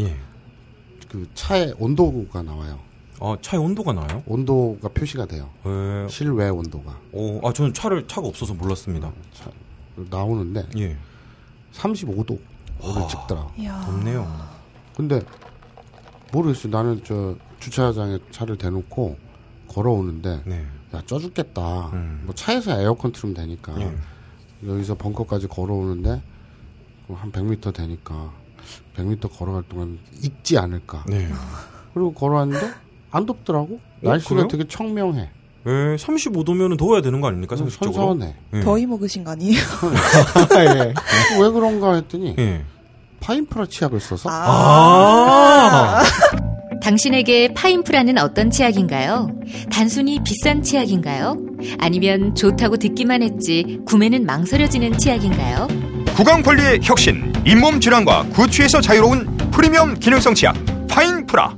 예. 그 차의 온도가 나와요. 어, 차의 온도가 나요? 온도가 표시가 돼요. 예. 실외 온도가 어, 아, 저는 차를, 차가 없어서 몰랐습니다. 차, 나오는데 예. 35도를 찍더라. 이야. 덥네요. 근데 모르겠어요. 나는 저 주차장에 차를 대놓고 걸어오는데 네. 야 쪄 죽겠다. 음. 뭐 차에서 에어컨 틀면 되니까 예. 여기서 벙커까지 걸어오는데 한 100m 되니까 100m 걸어갈 동안 익지 않을까. 네. 그리고 걸어왔는데 안 덥더라고. 어, 날씨가 그래요? 되게 청명해. 예, 35도면은 더워야 되는 거 아닙니까, 상식적으로? 선선해. 예. 더위 먹으신 거 아니에요? 예. 왜 그런가 했더니 예. 파인프라 치약을 써서 아! 당신에게 파인프라는 어떤 치약인가요? 단순히 비싼 치약인가요? 아니면 좋다고 듣기만 했지 구매는 망설여지는 치약인가요? 구강 관리의 혁신, 잇몸 질환과 구취에서 자유로운 프리미엄 기능성 치약 파인프라.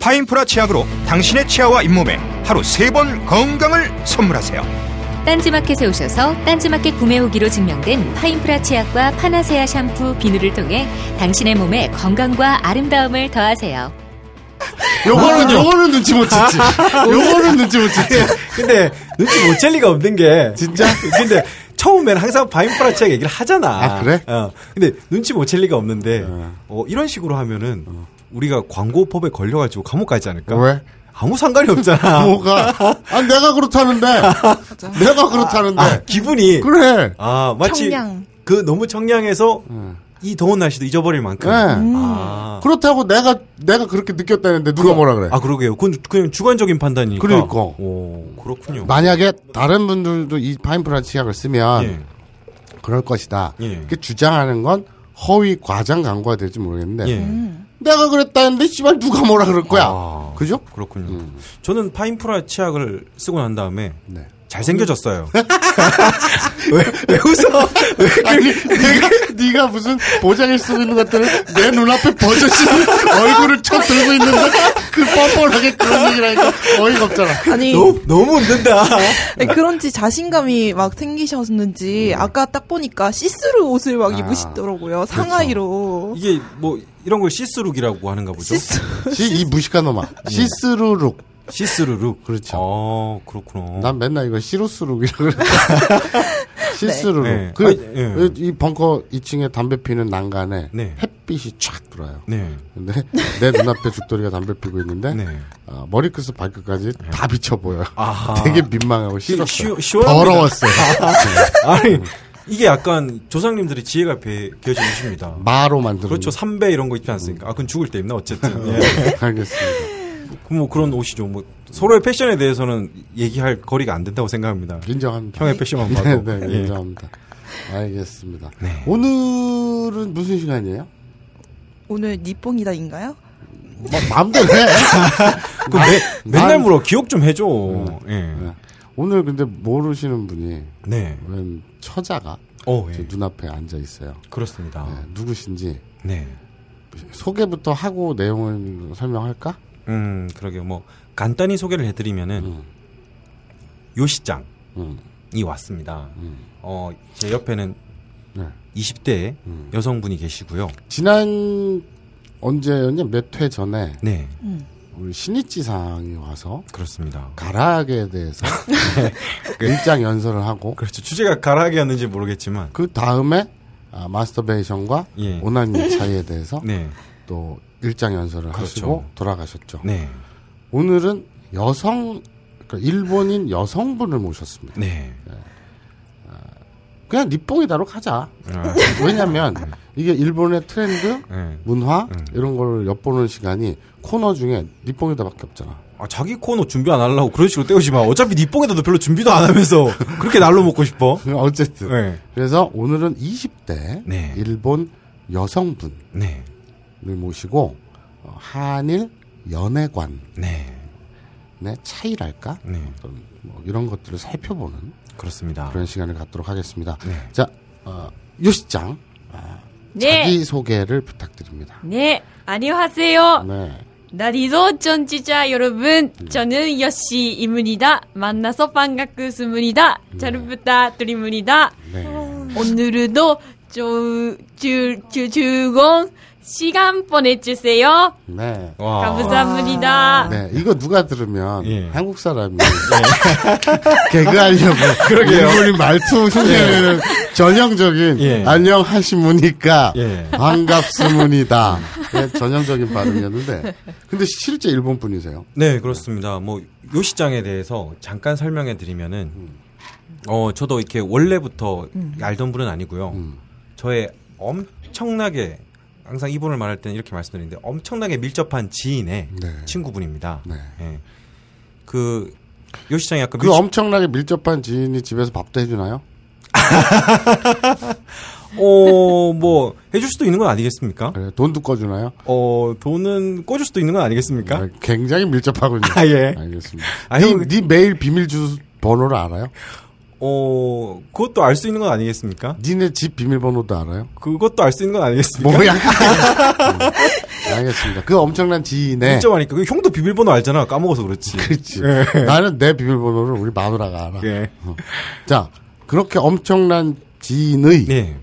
파인프라 치약으로 당신의 치아와 잇몸에 하루 세 번 건강을 선물하세요. 딴지마켓에 오셔서 딴지마켓 구매 후기로 증명된 파인프라 치약과 파나세아 샴푸, 비누를 통해 당신의 몸에 건강과 아름다움을 더하세요. 요거는 요거는 눈치 못 챘지. 요거는 눈치 못 챘지. 근데 눈치 못 챌 리가 없는 게 진짜 근데 처음에는 항상 파인프라 치약 얘기를 하잖아. 아, 그래? 어. 근데 눈치 못 챌 리가 없는데 어. 어, 이런 식으로 하면은 우리가 광고법에 걸려가지고 감옥 가지 않을까? 왜? 아무 상관이 없잖아. 뭐가? 아 내가 그렇다는데. 내가 그렇다는데. 아, 기분이 그래. 아 마치 청량. 그 너무 청량해서 이 더운 날씨도 잊어버릴 만큼. 네. 아. 그렇다고 내가 내가 그렇게 느꼈다는데 누가 뭐라 그래? 아 그러게요. 그건 그냥 주관적인 판단이니까. 그러니까. 오 그렇군요. 만약에 다른 분들도 이 파인프라 치약을 쓰면 예. 그럴 것이다. 예. 이렇게 주장하는 건 허위 과장 광고가 될지 모르겠는데 예. 내가 그랬다는데 씨발 누가 뭐라 그럴 거야. 아, 그죠? 그렇군요. 음. 저는 파인프라 치약을 쓰고 난 다음에 네. 잘생겨졌어요. 왜, 왜 웃어? 왜 아니 내가 네가 무슨 보장을 쓰고 있는 것들을 내 눈앞에 버젓이 얼굴을 쳐 들고 있는데 그 뻔뻔하게 그런 얘기를 하니까 어이가 없잖아. 아니 너무, 너무 웃는다. 네, 그런지 자신감이 막 생기셨는지 아까 딱 보니까 시스루 옷을 막 아, 입으시더라고요 상하의로 이게 뭐 이런 걸 시스룩이라고 하는가 보죠. 시스 시, 이 무식한 놈아. 시스루룩. 시스루룩. 그렇죠. 어, 그렇구나. 난 맨날 이거 시루스룩이라고 그래. 시스루룩. 네. 그, 아니, 예. 이 벙커 2층에 담배 피는 난간에 네. 햇빛이 촥 들어와요. 네. 근데 내 눈앞에 죽돌이가 담배 피고 있는데 네. 아, 머리끝에서 발끝까지 다 비쳐 보여요. 아하. 되게 민망하고 싫었어요. 시원- 시원합니다. 더러웠어요. 아니, 이게 약간 조상님들의 지혜가 배, 겨진 옷입니다. 마로 만든. 그렇죠. 삼배 이런 거 입지 않습니까? 아, 그건 죽을 때 입나, 어쨌든. 예. 알겠습니다. 그뭐 그런 옷이죠. 뭐 서로의 패션에 대해서는 얘기할 거리가 안 된다고 생각합니다. 인정합니다. 형의 패션만 네, 봐도. 네, 예. 인정합니다. 알겠습니다. 네. 오늘은 무슨 시간이에요? 오늘 니뽕이다인가요? 마, 마음대로 해. 그 매, 맨날 난- 물어. 기억 좀 해줘. 예. 네. 오늘 근데 모르시는 분이 네. 웬 처자가 어, 제 예. 눈앞에 앉아 있어요. 그렇습니다. 네, 누구신지 네. 소개부터 하고 내용을 설명할까? 음, 그러게요. 뭐 간단히 소개를 해드리면은 음, 요시장이 음, 왔습니다. 음. 어, 제 옆에는 네. 20대 음. 여성분이 계시고요. 지난 언제였냐 몇 회 전에 네, 우리 신이지상이 와서 그렇습니다. 가락에 대해서 일장 연설을 하고 그렇죠. 주제가 가락이었는지 모르겠지만, 그 다음에 아, 마스터베이션과 예. 오나니 차이에 대해서 네, 또 일장 연설을 그렇죠. 하시고 돌아가셨죠. 네, 오늘은 여성 그러니까 일본인 여성분을 모셨습니다. 네. 그냥 니뽕이다로 가자. 아, 왜냐면 이게 일본의 트렌드, 예. 문화 음. 이런 걸 엿보는 시간이 코너 중에 니뽕이다밖에 없잖아. 아, 자기 코너 준비 안 하려고 그런 식으로 때우지 마. 어차피 니 뽕에다도 별로 준비도 안 하면서 그렇게 날로 먹고 싶어. 어쨌든 네. 그래서 오늘은 20대 네. 일본 여성분을 네. 모시고 어, 한일 연애관의 네. 차이랄까 네. 어떤 뭐 이런 것들을 살펴보는 그렇습니다. 그런 시간을 갖도록 하겠습니다. 네. 자, 어, 요시장 네. 자기 소개를 부탁드립니다. 네, 안녕하세요. 네. 나리도 전지자 여러분, 저는 여시입니다. 만나서 반갑습니다. 잘 부탁드립니다. 네. 오늘도 조, 주, 주, 즐거운 시간 보내주세요. 네. 와. 감사합니다. 네, 이거 누가 들으면 예. 한국 사람이 개그하려고 그러게요. 일본인 말투 흉내내는 전형적인 예. 안녕하시무니까 예. 반갑습니다. 네, 전형적인 발음이었는데 근데 실제 일본 분이세요? 네, 그렇습니다. 뭐, 요 시장에 대해서 잠깐 설명해 드리면은, 어, 저도 이렇게 원래부터 알던 분은 아니고요. 음. 저의 엄청나게, 항상 이분을 말할 때는 이렇게 말씀드리는데, 엄청나게 밀접한 지인의 네. 친구분입니다. 네. 예. 그, 요 시장이 약간 그 뮤직- 엄청나게 밀접한 지인이 집에서 밥도 해주나요? 어, 뭐, 해줄 수도 있는 건 아니겠습니까? 그래, 돈도 꺼주나요? 어, 돈은 꿔줄 수도 있는 건 아니겠습니까? 네, 굉장히 밀접하군요. 아, 예. 알겠습니다. 아, 네, 형- 네 메일 비밀 주소 번호를 알아요? 어, 그것도 알 수 있는 건 아니겠습니까? 니네 집 비밀번호도 알아요? 그것도 알 수 있는 건 아니겠습니까? 뭐야? 음, 알겠습니다. 그 엄청난 지인의 진짜 많으니까. 그 형도 비밀번호 알잖아. 까먹어서 그렇지. 그렇지. 나는 내 비밀번호를 우리 마누라가 알아. 예. 자, 그렇게 엄청난 지인의 네.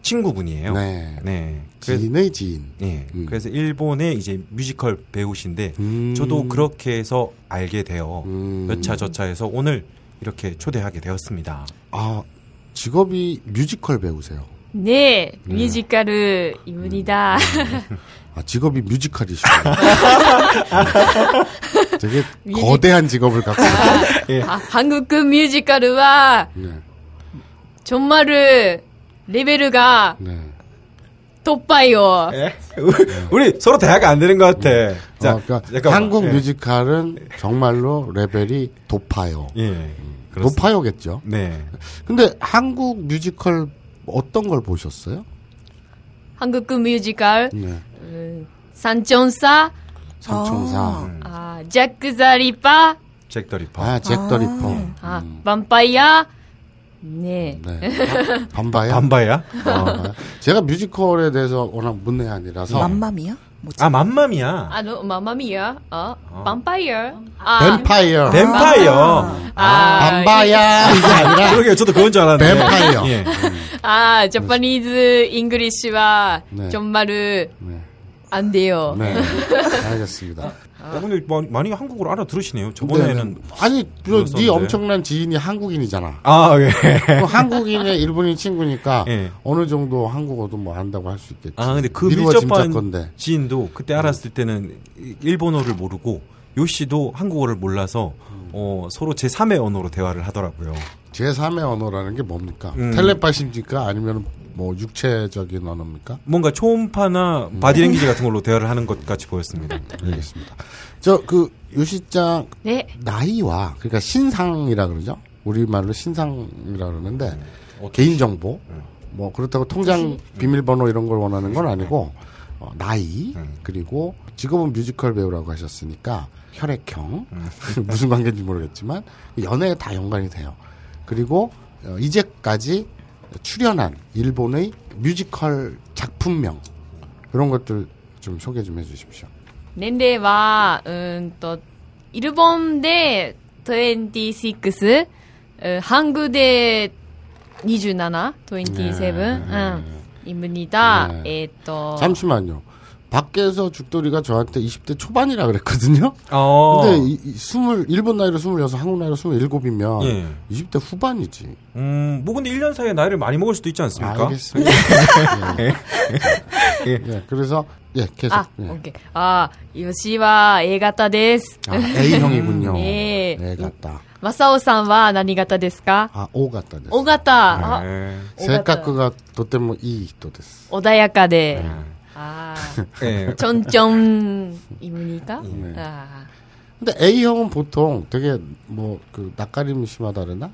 친구분이에요. 네. 네. 지인의 지인. 예. 음. 그래서 일본의 이제 뮤지컬 배우신데 음. 저도 그렇게 해서 알게 되어 음. 여차 저차해서 오늘 이렇게 초대하게 되었습니다. 아, 직업이 뮤지컬 배우세요. 네, 뮤지컬입니다. 아, 직업이 뮤지컬이시군요. 되게 거대한 직업을 갖고 계세요. 아, 한국 뮤지컬은 네. 정말 레벨가 네. 높아요. 예? 우리 서로 대화가 안 되는 것 같아. 자, 어, 그러니까. 한국 예. 뮤지컬은 정말로 레벨이 높아요. 예. 그렇습니다. 높아요겠죠. 네. 근데 한국 뮤지컬 어떤 걸 보셨어요? 한국 뮤지컬 네. 산천사, 삼총사. 아, 잭 자리파, 잭 더 리퍼. 아, 잭 더 리퍼. 아, 밤파이어, 네. 네. 반바야? 반바야? 어, 제가 뮤지컬에 대해서 워낙 문외한이라서 맘맘이야? 뭐지? 아, 맘마미야. 아, 너, 마마미야, 어, 밤파이어, 아, 뱀파이어. 뱀파이어. 아, 반바야 이게 아니라 그러게요. 저도 그건 줄 알았는데. 뱀파이어. 예. 아, Japanese English は 네. 정말 네. 안 돼요. 네. 알겠습니다. 어, 근데 마- 많이 한국어를 알아들으시네요. 저번에는. 네. 아니, 그, 네 그랬었는데. 엄청난 지인이 한국인이잖아. 아, 예. 그 한국인의 일본인 친구니까 예. 어느 정도 한국어도 뭐 한다고 할 수 있겠지. 아, 근데 그 밀접한 건데. 지인도 그때 알았을 때는 일본어를 모르고 요시도 한국어를 몰라서 어, 서로 제 3의 언어로 대화를 하더라고요. 제3의 언어라는 게 뭡니까? 음. 텔레파시입니까? 아니면 뭐 육체적인 언어입니까? 뭔가 초음파나 바디랭귀지 같은 걸로 대화를 하는 것 같이 보였습니다. 알겠습니다. 저그 요시장 네. 나이와 그러니까 신상이라 그러죠. 우리말로 신상이라 그러는데 어, 개인 정보 뭐 그렇다고 통장 비밀번호 이런 걸 원하는 건 아니고 어, 나이 그리고 직업은 뮤지컬 배우라고 하셨으니까 혈액형 무슨 관계인지 모르겠지만 연애에 다 연관이 돼요. 그리고 어, 이제까지 출연한 일본의 뮤지컬 작품명 이런 것들 좀 소개 좀 해주십시오. 年齢は、うーんと、日本で26、うん韓国で27、27、うん、입니다. 네. えっと、 잠시만요. 밖에서 죽돌이가 저한테 20대 초반이라 그랬거든요. 어. 근데 이, 이 스물 일본 나이로 26, 한국 나이로 27이면 예. 20대 후반이지. 음, 뭐 근데 1년 사이에 나이를 많이 먹을 수도 있지 않습니까? 알겠습니다. 예. 예, 그래서 예, 계속. あ、예. オッケー。あ、吉は A 型です。 아, A형이군요. え え 애 ー、 같다. マサオさんは何型ですか 아, 오 같다. お型。あ 예. 性格がとてもいい人です。穏やかで。ああ。 예. ちょんちょん、イムニか 네. あ 근데 A형은 보통 되게 뭐 그 낯가림이 심하다 그러나?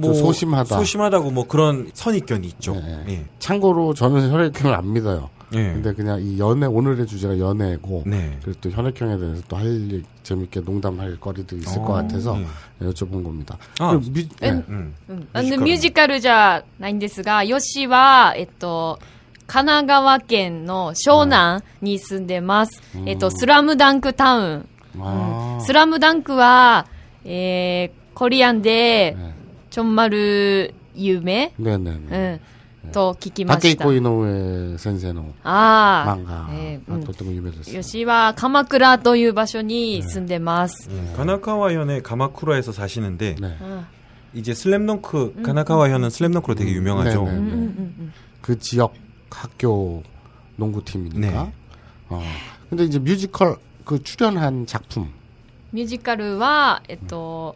좀 소심하다. 소심하다고 뭐 그런 선입견이 있죠. 네. 예. 참고로 저는 혈액형을 안 믿어요. 예. 근데 그냥 이 연애 오늘의 주제가 연애고 네. 그리고 또 혈액형에 대해서 또 할 재밌게 농담할 거리도 있을 어, 것 같아서 예. 여쭤본 겁니다. 아, 그리고 미- 에? 네. うん。あ。うん。あの、ミュージカルじゃないんですが、ヨシは、えっと、 神奈川県の湘南に住んでます。えっと、スラムダンクタウン。 아, スラムダンクは、えー、コリアンで、 네. ちょんまる有名 네네네. うん。と聞きました。 다케이코 이노우에 센세노 ああ。 망가 えーうん 또ても有名です。よしは鎌倉という場所に住んでます。 가나카와현의 가마쿠라에서 사시는데 네. 이제 슬램덩크 가나카와현은 슬램덩크로 되게 유명하죠. 네, 네, 네. 그 지역 학교 농구팀이니까. 네. 어. 근데 이제 뮤지컬 그 출연한 작품. ミュージカルは、えっと、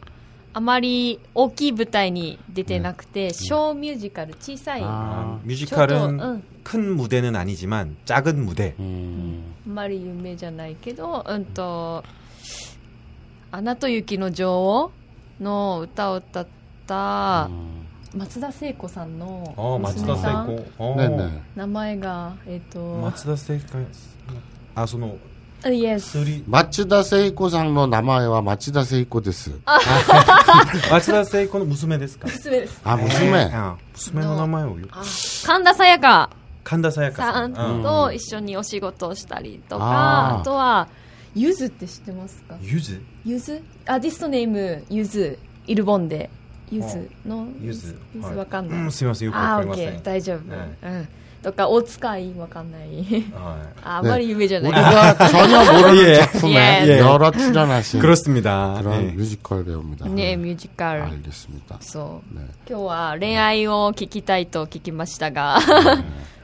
あまり大きい舞台に出てなくて、小ミュージカル、小さい、あ 아, 뮤지컬은 저도, 응. 큰 무대는 아니지만 작은 무대. 음. んまり有名じゃないけど、うんと、アナと雪の女王の歌を歌った、 음. 松田聖子さんの娘さん名前がえっ、ー、と松田聖子あその町田聖子さんの名前は町田聖子です。町 田聖子の娘ですか？娘です。あ、娘。えー、娘の名前を神田沙也加。神田沙也加さんと一緒にお仕事をしたりとか、あとはゆずって知ってますか？ゆず？ゆず？アーティストネームゆずイルボンで。ゆずのゆずわかんない、うん、すみませんよくわかりません大丈夫、うんとか大塚いわかんないあまり夢じゃない우리가 전혀 모르는 작품에 예. 여러 출연하신 그렇습니 다. 그런 네. 뮤지컬 배우입니 다. 네, 뮤지 컬. 알겠습니 다. 그래서 네. 今日は恋愛を聞きたいと聞きましたが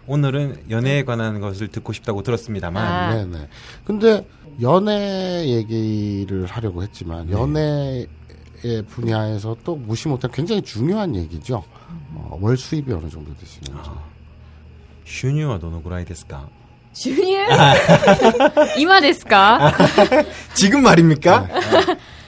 오늘은 연애에 관한 것을 듣고 싶다고 들었습니다 만. 아. 네 네. 근데 연애 얘기를 하려고 했지만 연애 네. 예, 분야에서 또 무시 못한 굉장히 중요한 얘기죠. 어, 월 수입이 어느 정도 되시는지. 収入はどのぐらいですか? 収入? 今ですか? 지금 말입니까? 네.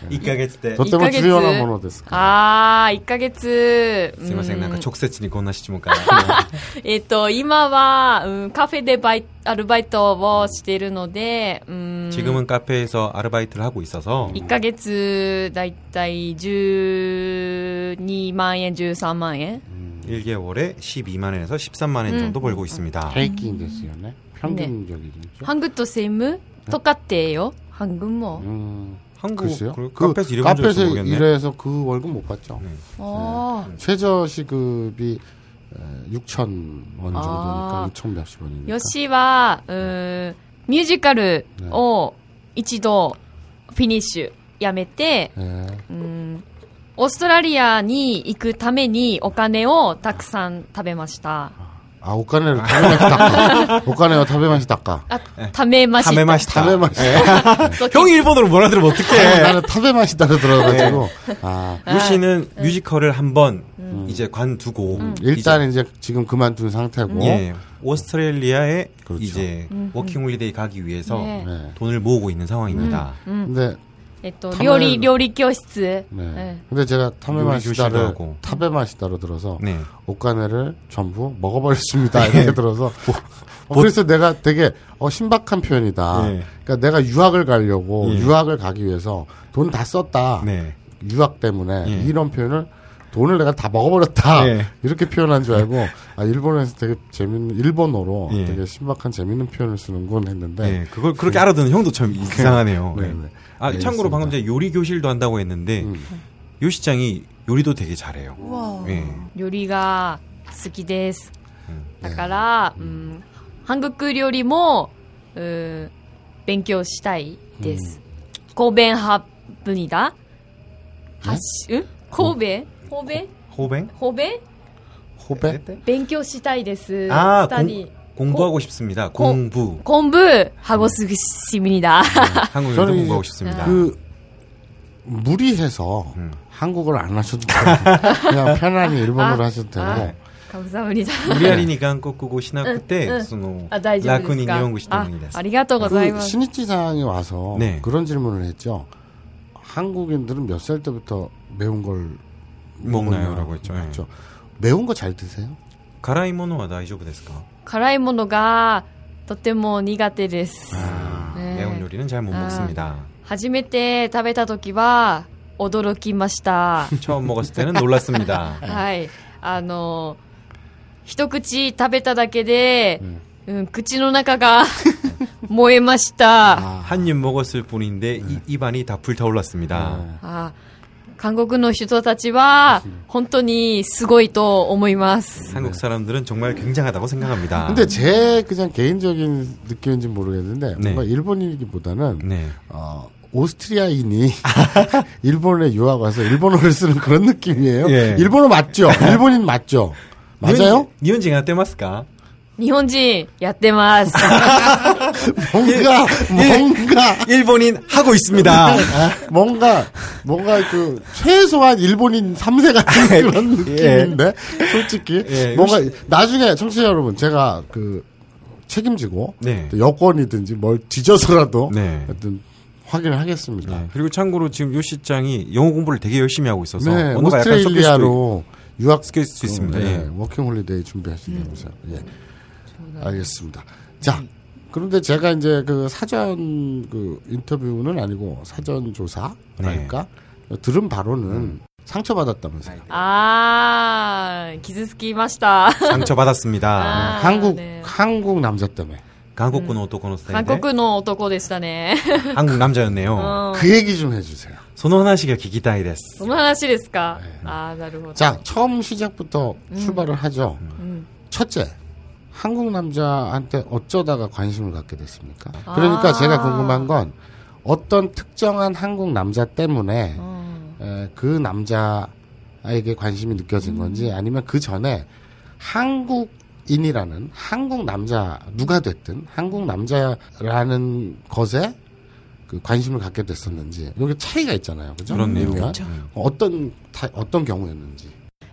1ヶ月で。 저 때문에 이까겠지. 중요한 번호 됐을 까 ああ、1ヶ月。すいません、なんかう直接にこんな質問から。えっと、今は、うん、カフェでバイアルバイトをしているので、うん、 지금은 카페에서 아르바이트를 하고 있어서 1ヶ月、だいたい12万円、13万円 1개월에 12만 원에서 13만 원 정도 벌고 있습니다.平均ですよね. 평균적이죠. ハングとセムとかってよ。ハングも。 음, 한국 글쎄요. 그 그 카페에서 일해본 적 있어 카페에서 모르겠네. 일해서 그 월급 못 받죠. 네.あ 최저 시급이 6천 원 아. 정도니까 6천 몇십 あ。 원이니까. よしは、うん、ミュージカルを一度フィニッシュやめて、 예. うん、オーストラリアに行くためにお金をたくさん食べました。 아, 옷가네를 타베마시다까. 옷가네와 타베마시다까. あ、食べました。 타메마시타. 타베마시. 형이 일본어로 뭐라 들으면 어떡해. 나는 타베마시다로 들어가지고. 아, 유 씨는 뮤지컬을 한번 이제 관두고 일단 이제 지금 그만둔 상태고. 이제, 예, 오스트레일리아에 그렇죠. 이제 워킹 홀리데이 가기 위해서 네. 네. 돈을 모으고 있는 상황입니다. 근데 えっと、 타메 料理、料理教室。 네. え 근데 제가 요리 타메마시다를 교실도 하고. 타베마시다로 들어서 네. 옷가네를 전부 먹어버렸습니다. 이렇게 들어서 어, 그래서 내가 되게 어, 신박한 표현이다. 예. 그러니까 내가 유학을 가려고 예. 유학을 가기 위해서 돈 다 썼다. 네. 유학 때문에 예. 이런 표현을 돈을 내가 다 먹어버렸다. 예. 이렇게 표현한 줄 알고 아 일본에서 되게 재밌는 일본어로 예. 되게 신박한 재밌는 표현을 쓰는군 했는데 네, 그걸 그렇게 알아듣는 형도 참 이상하네요. 네, 네. 네. 아, 네, 참고로 있습니다. 방금 전에 요리 교실도 한다고 했는데 음. 요 시장이 요리도 되게 잘해요. わあ 네. 料理が好きです。うんだから、うん、韓国料理も、うん、勉強したいです。神戸ハブニダは し、うん神戸神戸 호뱅? 神戸 호배 勉強したいです。 아, スタディ 공, 공부하고 싶습니다. 공부. 공부 하고 싶습니다. 한국에도 저는 공부하고 싶습니다. 그 무리해서 음. 한국어를 안 하셔도 되고 그냥 편안히 일본어로 아, 하셔도 되고 아. 감사합니다. 無理やりに韓国語しなくて、うんそのあ、大丈夫楽にですか日本語してもいいですあありがとうござい 그 ます。 신이치상이 와서 네. 그런 질문을 했죠. 한국인들은 몇 살 때부터 매운 걸 먹나요? 먹었냐고 라고 했죠. 예. 했죠. 매운 거 잘 드세요? 辛いものは大丈夫ですか辛いものがとても苦手です。 아, 네. 매운 요리는 잘 못 아. 먹습니다. 初めて食べた時は驚きました。 처음 먹었을 때는 놀랐습니다. はい。あの、一口食べただけで、うん、口の中が燃えました。 한 입 먹었을 뿐인데 이, 입안이 다 불타올랐습니다. あ 韓国の人たちは本当にすごいと思います。 한국 사람들은 정말 굉장하다고 생각합니다. 근데 제 그냥 개인적인 느낌인지 모르겠는데 네. 뭔가 일본인이기보다는 네. 어, 오스트리아인이 일본에 유학 와서 일본어를 쓰는 그런 느낌이에요. 예. 일본어 맞죠? 일본인 맞죠? 맞아요? 日本人やってます 니혼지 야떼마스 뭔가 뭔가 일본인 하고 있습니다. 아, 뭔가 뭔가 그 최소한 일본인 3세 같은 예. 그런 느낌인데 예. 솔직히 예. 뭔가 나중에 청취자 여러분 제가 그 책임지고 네. 여권이든지 뭘 뒤져서라도 네. 하여튼 확인을 하겠습니다. 네. 그리고 참고로 지금 요시짱이 영어 공부를 되게 열심히 하고 있어서 네. 오스트레일리아로 유학 시킬 수 있습니다. 네. 예. 워킹 홀리데이 준비하시는 네. 음. 보세요. 예. 알겠습니다. 자, 그런데 제가 이제 그 사전 그 인터뷰는 아니고 사전 조사랄까 들은 바로는 상처받았다면서요. あー、傷つきました。 상처받았습니다. 아, 한국 네. 한국 남자 때문에 한국의 오토코노 스타일. 韓国の男でしたね。 한국 남자였네요. うん 그 얘기 좀 해주세요. その話が聞きたいです.その話ですか、ああ、なるほど。 자, 처음 시작부터 출발을 하죠. うん、 첫째, 한국 남자한테 어쩌다가 관심을 갖게 됐습니까? 그러니까 제가 궁금한 건 어떤 특정한 한국 남자 때문에 うん、 에, 그 남자에게 관심이 느껴진 건지 아니면 그 전에 한국인이라는 한국 남자 누가 됐든 한국 남자라는 것에 그 관심을 갖게 됐었는지 여기 차이가 있잖아요, 그죠? 그렇네요. 그러면 그렇죠. 어떤 타- 어떤 경우였는지.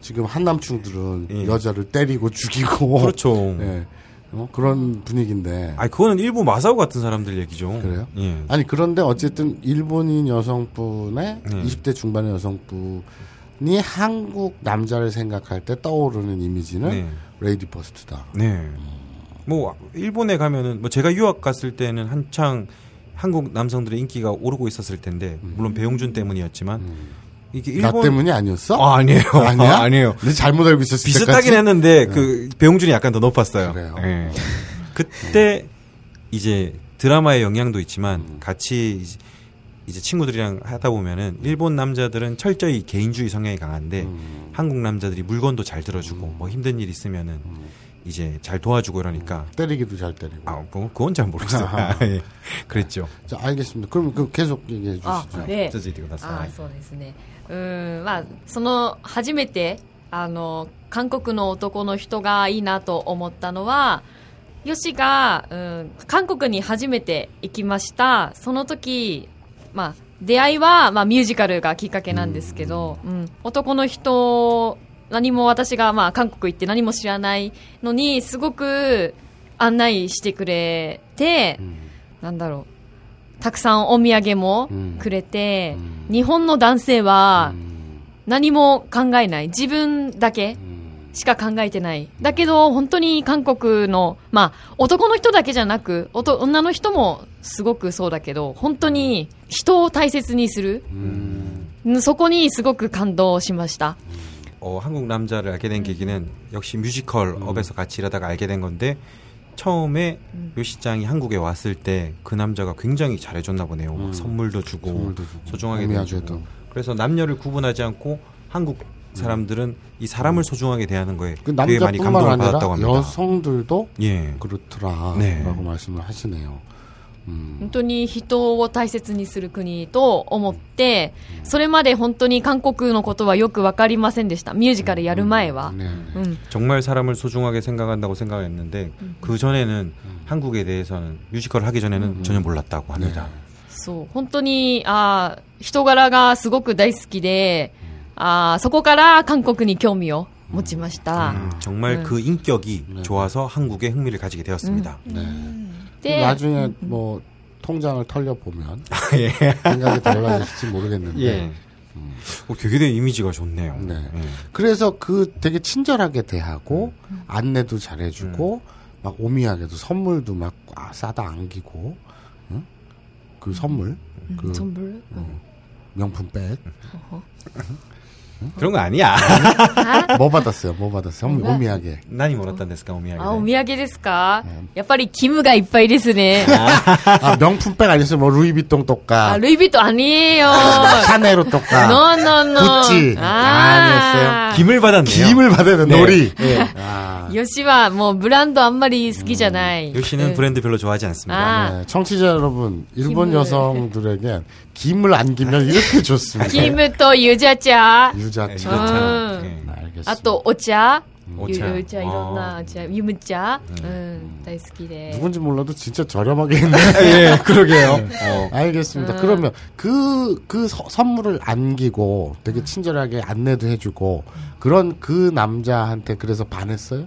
지금 한남충들은 예. 여자를 때리고 죽이고 그렇죠. 예. 어, 그런 분위기인데 아, 그거는 일본 마사오 같은 사람들 얘기죠. 그래요? 예. 아니 그런데 어쨌든 일본인 여성분의 음. 20대 중반의 여성분이 한국 남자를 생각할 때 떠오르는 이미지는 네. 레이디 퍼스트다. 네. 뭐 일본에 가면은 뭐 제가 유학 갔을 때는 한창 한국 남성들의 인기가 오르고 있었을 텐데 물론 배용준 때문이었지만 이게 나 일본 때문이 아니었어? 아, 아니에요. 아니야? 아, 아니에요. 근데 잘못 알고 있었을 비슷하긴 때까지? 했는데 그 배용준이 약간 더 높았어요. 그래요? 예. 그때 이제 드라마의 영향도 있지만 같이 이제- 이제 친구들이랑 하다 보면은 일본 남자들은 철저히 개인주의 성향이 강한데 음. 한국 남자들이 물건도 잘 들어주고 뭐 힘든 일 있으면은 이제 잘 도와주고 이러니까 때리기도 잘 때리고. 아, 뭐 그건 잘 모르겠어요. 예. 그랬죠. 자, 알겠습니다. 그럼 그 계속 얘기해あ주시죠. 、で、 続いてください。あそうですね。 うん、まあ、その、初めて、あの、韓国の男の人がいいなと思ったのは、ヨシが、うん、韓国に初めて行きました。その時、まあ、出会いは、まあ、ミュージカルがきっかけなんですけど、うん、男の人、何も私が、まあ、韓国行って何も知らないのに、すごく案内してくれて、なんだろう、たくさんお土産もくれて、日本の男性は何も考えない。自分だけしか考えてない。だけど、本当に韓国の、まあ、男の人だけじゃなく、おと女の人もすごくそうだけど、本当に人を大切にする。うんそこにすごく感動しました。 어, 한국 남자를 알게 된 계기는 역시 뮤지컬 업에서 같이 일하다가 알게 된 건데 처음에 요시짱이 한국에 왔을 때 그 남자가 굉장히 잘해줬나 보네요. 막 음. 선물도 주고, 선물도 주고, 소중하게. 대해주고. 그래서 남녀를 구분하지 않고 한국 사람들은 이 사람을 소중하게 대하는 거에 그 되게 많이 남자뿐만 감동을 아니라 받았다고 합니다. 여성들도 예. 그렇더라라고 네. 말씀을 하시네요. 本当に人を大切にする国と思って、それまで本当に韓国のことはよく分かりませんでした。ミュージカルやる前は。정말사람을소중하게생각한다고생각했는데그전에는한국에대해서는뮤지컬을하기전에는전혀몰랐다고 합니다。 そう。本当にあ人柄がすごく大好きで、あそこから韓国に興味を持ちました。うん、그인격이좋아서한국에흥미를가지게 되었습니다. 때 나중에 음, 음. 뭐 통장을 털려 보면 아, 예. 생각이 달라질지 모르겠는데 예. 음. 어, 되게 된 이미지가 좋네요. 네. 예. 그래서 그 되게 친절하게 대하고 음. 안내도 잘해주고 음. 막 오미하게도 선물도 막 아, 싸다 안기고 응? 그 선물 그 선물 어, 명품 백 그런 거 아니야. 뭐 받았어요? 뭐 받았어요? 오미- 오미하게 난이 몰랐단 데스까 오미야게. あ、お土産ですかやっぱりキムがいっぱいですね。 아 명품백 아니었어요? 뭐 루이비통 あ、 똑까 ルイ・ヴィトン아니에요 샤네로 똑까 노, 노, 노. 구찌. 아니었어요. 김을 받았네요. 김을 받아야 돼 네. 놀이 예. 아, 요시와 뭐 브랜드 한 마리 스키잖아요. 음, 요시는 네. 브랜드 별로 좋아하지 않습니다. 아. 네, 청취자 여러분, 일본 김을. 여성들에게 김을 안기면 이렇게 좋습니다. 김을 또 유자차. 유자차. 아, 네. 알겠습니다. 아, 또 오차. 음, 오차. 유자 일어나 자 유문자 응. 네. 음, 다이 스키래. 누군지 몰라도 진짜 저렴하게 했네 예 그러게요 네. 어. 알겠습니다 음. 그러면 그그 그, 그 선물을 안기고 되게 친절하게 안내도 해주고 그런 그 남자한테 그래서 반했어요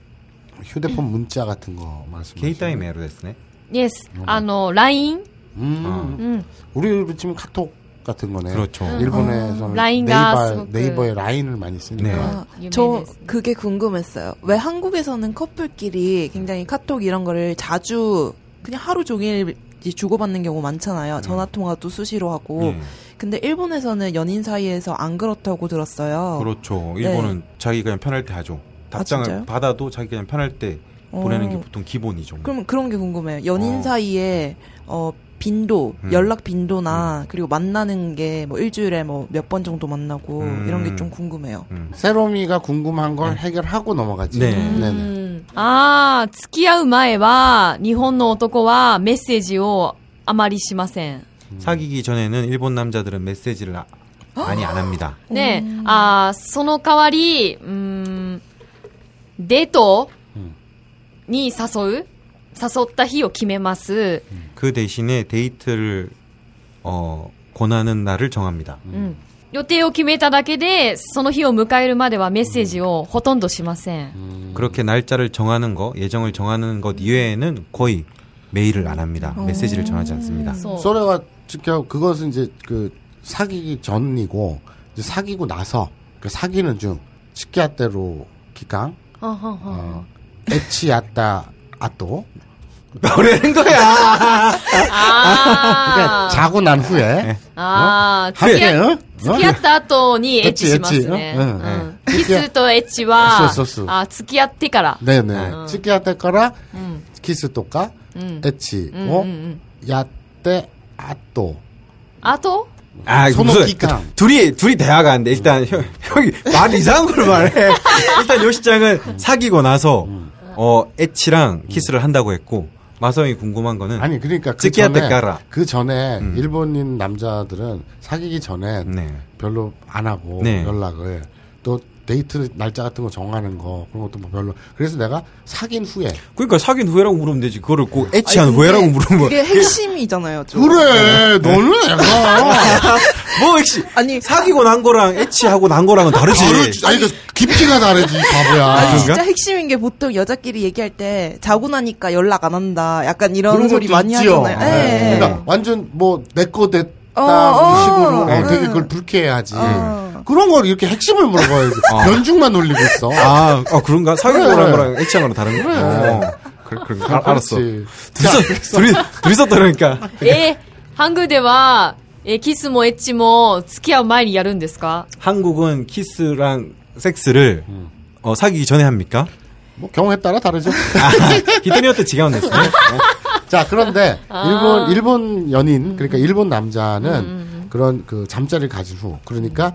휴대폰 문자 같은 거 말씀하시죠? 케이타이 메로 됐네. です。あの、LINE? 음, 아. うん。 우리로 치면 카톡 같은 거네. 그렇죠. 일본에서는 라인과 네이버, 스모크. 네이버에 라인을 많이 쓰니까. 네. 아, 유명했어요. 저 그게 궁금했어요. 왜 한국에서는 커플끼리 굉장히 카톡 이런 거를 자주 그냥 하루 종일 이제 주고받는 경우 많잖아요. 전화 통화도 수시로 하고. 예. 근데 일본에서는 연인 사이에서 안 그렇다고 들었어요. 그렇죠. 일본은 자기 그냥 편할 때 하죠. 답장을 진짜요? 받아도 자기 그냥 편할 때 어. 보내는 게 보통 기본이죠. 그럼 그런 게 궁금해요. 연인 어. 사이에 어 빈도, 음. 연락 빈도나 그리고 만나는 게 뭐 일주일에 뭐 몇 번 정도 만나고 음. 이런 게 좀 궁금해요. 음. 세롬이가 궁금한 걸 해결하고 넘어가지. 네. 네네. うんああ、付き合う前は、日本の男はメッセージをあまりしません。 사귀기 전에는 일본 남자들은 메시지를 아- 많이 안 합니다. で、ああ、その代わり、うーん、 デートに誘う誘った日を決めます。 그 대신에 데이트를 어, 권하는 날을 정합니다. うん。予定を決めただけで、その日を迎えるまではメッセージをほとんどしません。 그렇게 날짜를 정하는 거, 예정을 정하는 것 이외에는 거의 메일을 안 합니다. 메시지를 전하지 않습니다. そう。 소래가 지켜 그것은 이제 그 사귀기 전이고 이제 사귀고 나서 그 사귀는 중 치키아테로 기강 はんはんはん 어, 에치아따 아또 뭐라는 거야? あ 그러니까 あ。 자고 난 후에 ああ、 하게 付き合 어? 付き合った後にエッチしますね。エッチエッチうんうんキスとエッチは、そうそうそうあ付き合ってから。 네네 치키아테 거라 うん。 키스 또까 うん。 에치 うん 어 うんうん。 야떼 아또 あと 아, 무슨 기강. 둘이 둘이 대화가 안 돼. 일단 형, 형이 말 이상한 걸 말해. 일단 요 시장은 사귀고 나서 어 에치랑 키스를 한다고 했고 마성이 궁금한 거는 아니 그러니까 그 전에 까라. 그 전에 음. 일본인 남자들은 사귀기 전에 네. 별로 안 하고 네. 연락을 또 데이트 날짜 같은 거 정하는 거 그런 것도 뭐 별로 그래서 내가 사귄 후에 그러니까 사귄 후에라고 물으면 되지. 그거를 꼭 아니, 후에라고 물으면 그게 핵심이잖아요. 좀. 그래 너는 내가 뭐 액시 아니 사귀고 난 거랑 애치하고 난 거랑은 다르지. 다르지. 아니, 그 깊이가 다르지, 바보야. 아니 그런가? 진짜 핵심인 게 보통 여자끼리 얘기할 때 자고 나니까 연락 안 한다. 약간 이런 소리 것도 많이 있지요. 하잖아요. 네. 예. 그러니까 완전 뭐 내 거 됐다 어, 뭐 어, 식으로 어, 네. 되게 그걸 불쾌해하지. 어. 그런 걸 이렇게 핵심을 물어봐야지. 변중만 올리고 있어. 아, 아 그런가? 사귀고 그래. 난 거랑 애치한 거랑 다른 거. 어. 그래, 그래, 알, 알았어. 그렇지. 둘이서, 둘이, 둘이서 그러니까. えー、ハングでは、えーキスもエッチも付き合う前にやるんですか 한국은 키스랑 섹스를, 어, 사귀기 전에 합니까? 뭐 경우에 따라 다르죠. 아, 히토니어때 지가온 됐어요. 자, 그런데 아. 일본 일본 연인 그러니까 일본 남자는 그런 그 잠자리를 가진 후 그러니까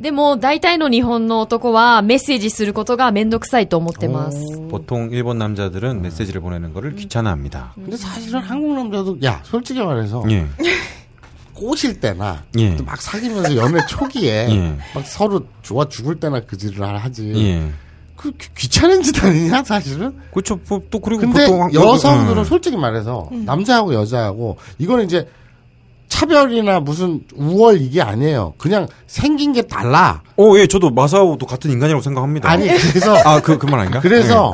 でも、大体の日本の男はメッセージすることがめんどくさいと思ってます。 보통 일본 남자들은 메시지를 보내는 거를 귀찮아합니다. 근데 사실은 한국 남자도 야 솔직히 말해서 예. 꼬실 때나 예. 또막 사귀면서 연애 초기에 예. 막 서로 좋아 죽을 때나 그지를 하지 예. 그 귀- 귀찮은 짓 아니냐 사실은 그렇죠. 뭐, 또 그리고 근데 보통 한- 여성들은 음. 솔직히 말해서 남자하고 여자하고 이거는 이제 차별이나 무슨 우월 이게 아니에요. 그냥 생긴 게 달라. 어, 예, 저도 마사오도 같은 인간이라고 생각합니다. 아니 그래서 아, 그, 그말 아닌가? 그래서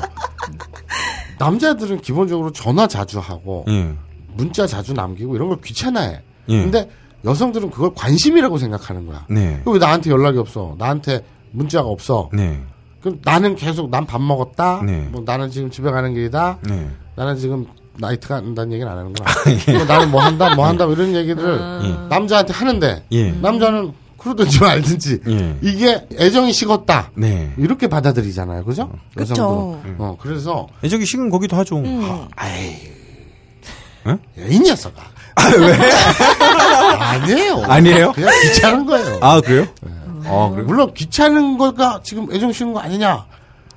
남자들은 기본적으로 전화 자주 하고 예. 문자 자주 남기고 이런 걸 귀찮아해. 예. 근데 여성들은 그걸 관심이라고 생각하는 거야. 네. 왜 나한테 연락이 없어? 나한테 문자가 없어? 네. 그럼 나는 계속 난 밥 먹었다. 네. 뭐 나는 지금 집에 가는 길이다. 네. 나는 지금 나이트 간다는 얘기는 안 하는구나. 뭐 나는 뭐 한다, 뭐 한다, 뭐 이런 얘기를 예. 남자한테 하는데, 예. 남자는 그러든지 말든지, 예. 이게 애정이 식었다. 네. 이렇게 받아들이잖아요. 그죠? 그쵸. 여성들은. 어, 그래서, 애정이 식은 거기도 하죠. 아이. 응? 이 녀석아. 아, 왜? 아니에요. 아니에요? 그냥 귀찮은 거예요. 아, 그래요? 아, 그래요? 물론 귀찮은 거가 지금 애정 식은 거 아니냐.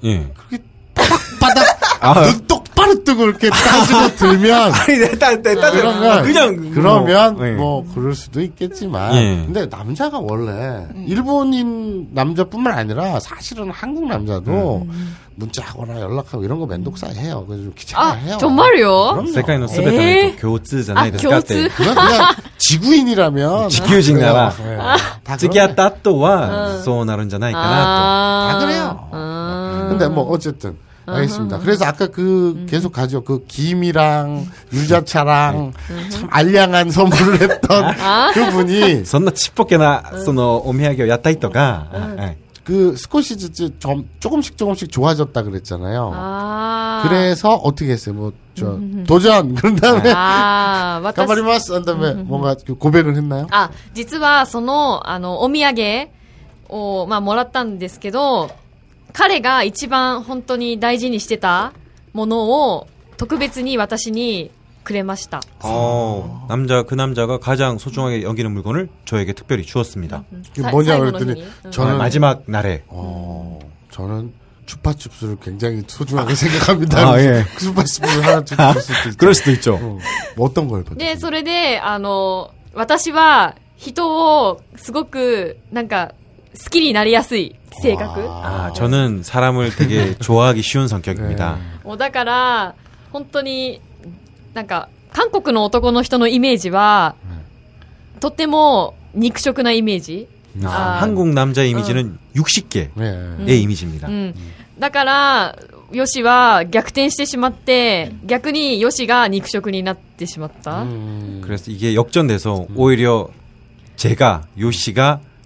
예. 그렇게 바닥바닥, 아. 눈 똑바로 뜨고 이렇게 따지고 들면 아니 내딴 내딴 그러면 그냥 그러면 뭐, 뭐. 네. 뭐 그럴 수도 있겠지만 예. 근데 남자가 원래 음. 일본인 남자뿐만 아니라 사실은 한국 남자도 음. 문자하거나 연락하고 이런 거 면독사해요. 그래서 좀 귀찮아해요. 아, 정말요? 세카이노 스베타는 교츠잖아요. 아, 그 교츠. 그건 그냥 지구인이라면 지구인 나라. 특이한 따또와 소나른잖아요. 다 그래요. 아. 근데 뭐 어쨌든 알겠습니다. 그래서 아까 그 계속 가죠. 그 김이랑 유자차랑 참 알량한 선물을 했던 그분이 と。そんなちっぽけな、その、お土産をやったりとか、はい。 그 스코시즈 좀 조금씩 조금씩 좋아졌다 그랬잖아요. 아. 그래서 어떻게 했어요? 뭐 저 도전 그런 다음에 아, 私 가바리마스 한 다음에 뭔가 그 고백을 했나요? あ、実はその、あの、お土産を、まあ、もらったんですけど、 彼が一番本当に大事にしてたものを、特別に私にくれました。 어, 남자, 그 남자가 가장 소중하게 여기는 물건을 저에게 특별히 주었습니다. 그게 사- 뭐냐 사이버노 그랬더니 힘이. 응. 저는 아, 마지막 날에. 어, 저는 추파춥스를 굉장히 소중하게 생각합니다. 아, 예. 그 추파춥스를 하나 줄 수도 있죠. 그럴 수도 있죠. 어, 뭐 어떤 걸 받았어요? で、それで、あの、私は人をすごく、なんか、 好きになりやすい性格。 아, 저는 사람을 되게 좋아하기 쉬운 성격입니다. もうだから、本当に、なんか、韓国の男の人のイメージは、とっても肉食なイメージ。 아, 아. 한국 남자 이미지는 60개의 네. 이미지입니다. うん。だから、ヨシは逆転してしまって、逆にヨシが肉食になってしまった。 음, 그래서 이게 역전돼서 오히려 제가 요시가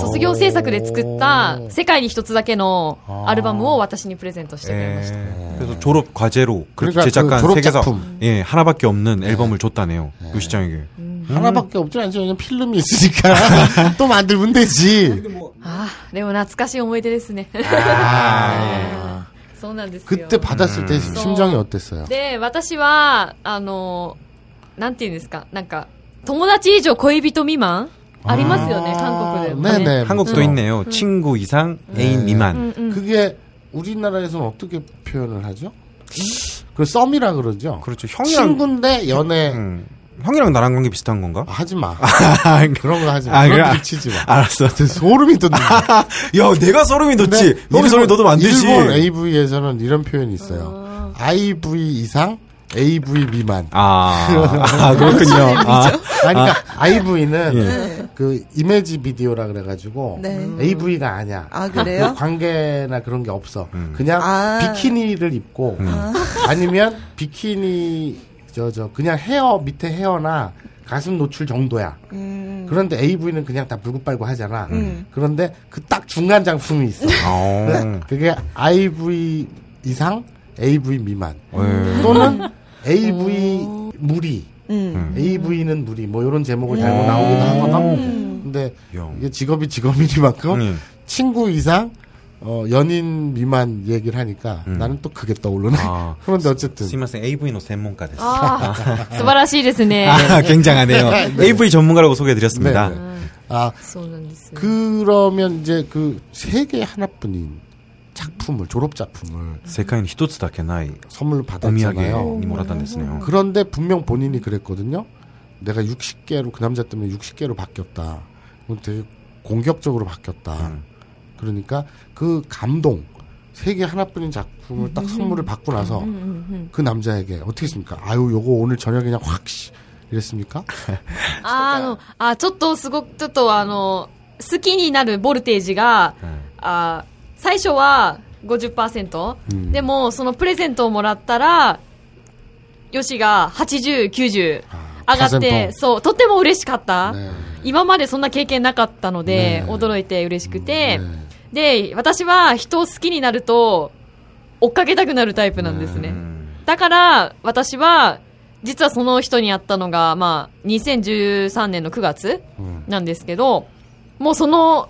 卒業制作で作った世界に一つだけのアルバムを私にプレゼントしてくれました。 예. 그래서 졸업 과제로 그렇게 그러니까 제작한 그 졸업 세계사 작품. 예 하나밖에 없는 앨범을 줬다네요 요시장에게. 하나밖에 없지 않죠. 왜냐면 필름이 있으니까 또 만들면 되지. ああ、でも懐かしい思い出ですね。 아, そうなんですよ。 그때 받았을 때 심정이 어땠어요? で、私は、あの、なんて言うんですか、なんか、友達以上恋人未満 ありますよね、韓国でもね。 네네. 한국도 그렇죠. 있네요. 친구 이상 애인 네. 미만. うんうん 그게 우리나라에서는 어떻게 표현을 하죠? 그 썸이라 그러죠. 그렇죠. 형이랑 친구인데 연애 음, 형이랑 나랑 관계 비슷한 건가? 하지 마. 그런 거 하지 마. 아, 그런 그래? 거 치지 마. 알았어. 소름이 돋는 야, 내가 소름이 돋지. 형이 소름이 돋으면 안 되지. 일본 AV에서는 이런 표현이 있어요. IV 이상, AV 미만. 아, 아, 그렇군요. 아, 아니, 그러니까 IV는 예. 그 이미지 비디오라 그래가지고 네. AV가 아니야. 아, 그래요? 그 관계나 그런 게 없어. 음. 그냥 아. 비키니를 입고 아니면 비키니 저저 그냥 헤어 밑에 헤어나 가슴 노출 정도야. 음. 그런데 AV는 그냥 다 물고 빨고 하잖아. 음. 그런데 그 딱 중간 장품이 있어. 어. 그게 IV 이상, AV 미만 예. 또는 AV 오. 무리, 음. 음. AV는 무리 뭐 이런 제목을 음. 달고 음. 나오기도 하거나. 음. 근데 이게 직업이 직업이니만큼 음. 친구 이상 어, 연인 미만 얘기를 하니까 음. 나는 또 그게 떠오르네. 아, 그런데 어쨌든. すみません AV 노 전문가 됐어. 아, 素晴らしいですね. 아, 굉장하네요. 네. 네. AV 전문가라고 소개해드렸습니다. 네. 네. 아, 아, 그러면 이제 그 세 개 하나뿐인 작품을 졸업 작품을 世界に一つだけない 선물로 お土産 받았잖아요. にもらったんですね。 그런데 분명 본인이 그랬거든요. 내가 60개로 그 남자 때문에 60개로 바뀌었다. 그건 되게 공격적으로 바뀌었다. 음. 그러니까 그 감동 세계 하나뿐인 작품을 딱 선물을 받고 나서 うんうんうん그 남자에게 어떻게 했습니까? 아유 요거 오늘 저녁에 그냥 확 씨, 이랬습니까? ああの、あ、ちょっとすごく、ちょっとあの、好きになるボルテージが、あ 最初は50%、うん、でもそのプレゼントをもらったらよしが80、90上がって、そう、とっても嬉しかった、ね、今までそんな経験なかったので、ね、驚いて嬉しくて、ね、で、私は人を好きになると、追っかけたくなるタイプなんですね。だから、私は、実はその人に会ったのが、まあ、2013年の9月なんですけど、うん、もうその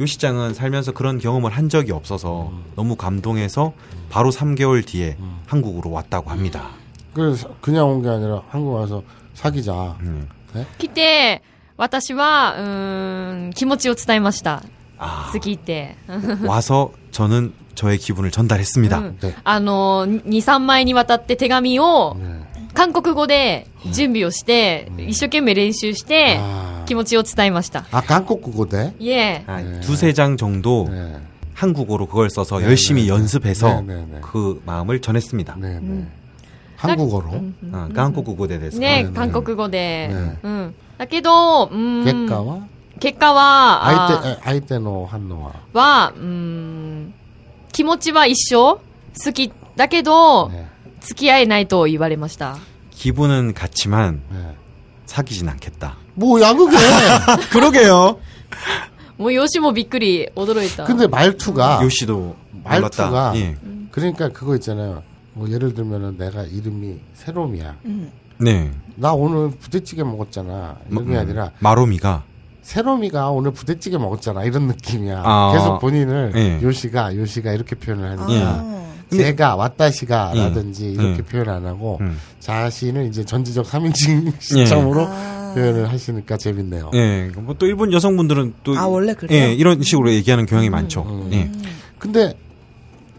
요 시장은 살면서 그런 경험을 한 적이 없어서 너무 감동해서 바로 3개월 뒤에 한국으로 왔다고 합니다. 그래서 그냥 온 게 아니라 한국 와서 사귀자. 음. 来て、私は、うーん、気持ちを伝えました。 아, 好きって。 와서 저는 저의 기분을 전달했습니다. うんねあの、2、3枚にわたって手紙を 네. 韓国語で準備をして、一生懸命練習して、 아, 気持ちを伝えました。 아 한국국어대. いえ、 아, 두세 장 정도 네. 한국어로 그걸 써서 네, 열심히 네, 네. 연습해서 네, 네, 네. 그 마음을 전했습니다. 네, 네. 한국어로. 아, 한국어에 대해서. ね、ね韓国語で。ねうん。だけど、うん。 객가와 結果は、あ 아이때 아이때노 한노와. は、うん、気持ちは一緒好き。だけど、 네. 付き合えないと言われました。 기분은 같지만 네. 사귀진 않겠다. 뭐야 그게? 그러게요. もう、よしもびっくり、驚いた。 근데 말투가 요시도 말투가 몰랐다. 예. 그러니까 그거 있잖아요. 뭐 예를 들면은 내가 이름이 세롬이야. 네. 나 오늘 부대찌개 먹었잖아. 이런 게 음, 아니라 마로미가 세롬이가 오늘 부대찌개 먹었잖아. 이런 느낌이야. 아. 계속 본인을 예. 요시가 요시가 이렇게 표현을 하니까 예. 아. 제가 왔다 시가라든지 예. 이렇게 예. 표현 안 하고 음. 자신을 이제 전지적 3인칭 시점으로 아. 표현을 하시니까 재밌네요. 예. 뭐 또 일본 여성분들은 또 아, 원래 그래요? 예, 이런 식으로 얘기하는 경향이 많죠. 음. 예. 근데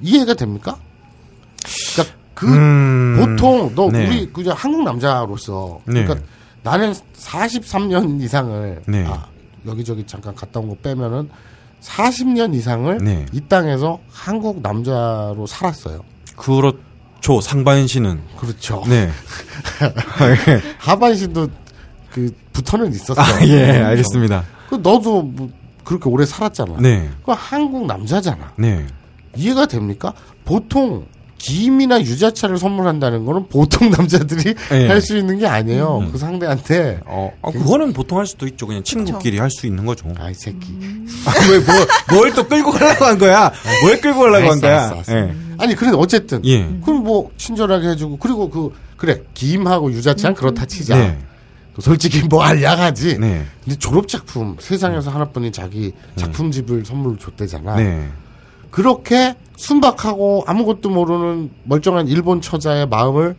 이해가 됩니까? 그러니까 그 음. 보통 너 네. 우리 그냥 한국 남자로서 네. 그러니까 나는 43년 이상을 네. 아, 여기저기 잠깐 갔다 온 거 빼면은 40년 이상을 네. 이 땅에서 한국 남자로 살았어요. 그렇죠. 상반신은 그렇죠. 네. 하반신도 그 부터는 있었어. 아, 예, 알겠습니다. 그 너도 뭐 그렇게 오래 살았잖아. 네. 그 한국 남자잖아. 네. 이해가 됩니까? 보통 김이나 유자차를 선물한다는 거는 보통 남자들이 예. 할수 있는 게 아니에요. 그 상대한테 어, 아, 그거는 보통 할 수도 있죠. 그냥 친구끼리 할 수 있는 거죠. 아이 새끼. 아, 왜, 뭐, 뭘 또 끌고 가려고 한 거야? 뭘 끌고 가려고 한 알았어, 거야? 알았어, 알았어. 예. 아니 그래 어쨌든 예. 그럼 뭐 친절하게 해주고 그리고 그 그래 김하고 유자차는 그렇다 치자. 네. 그 솔직히 뭐 알량하지. 네. 근데 졸업 작품 세상에서 하나뿐인 자기 작품집을 선물로 줬대잖아. 네. 그렇게 순박하고 아무것도 모르는 멀쩡한 일본 처자의 마음을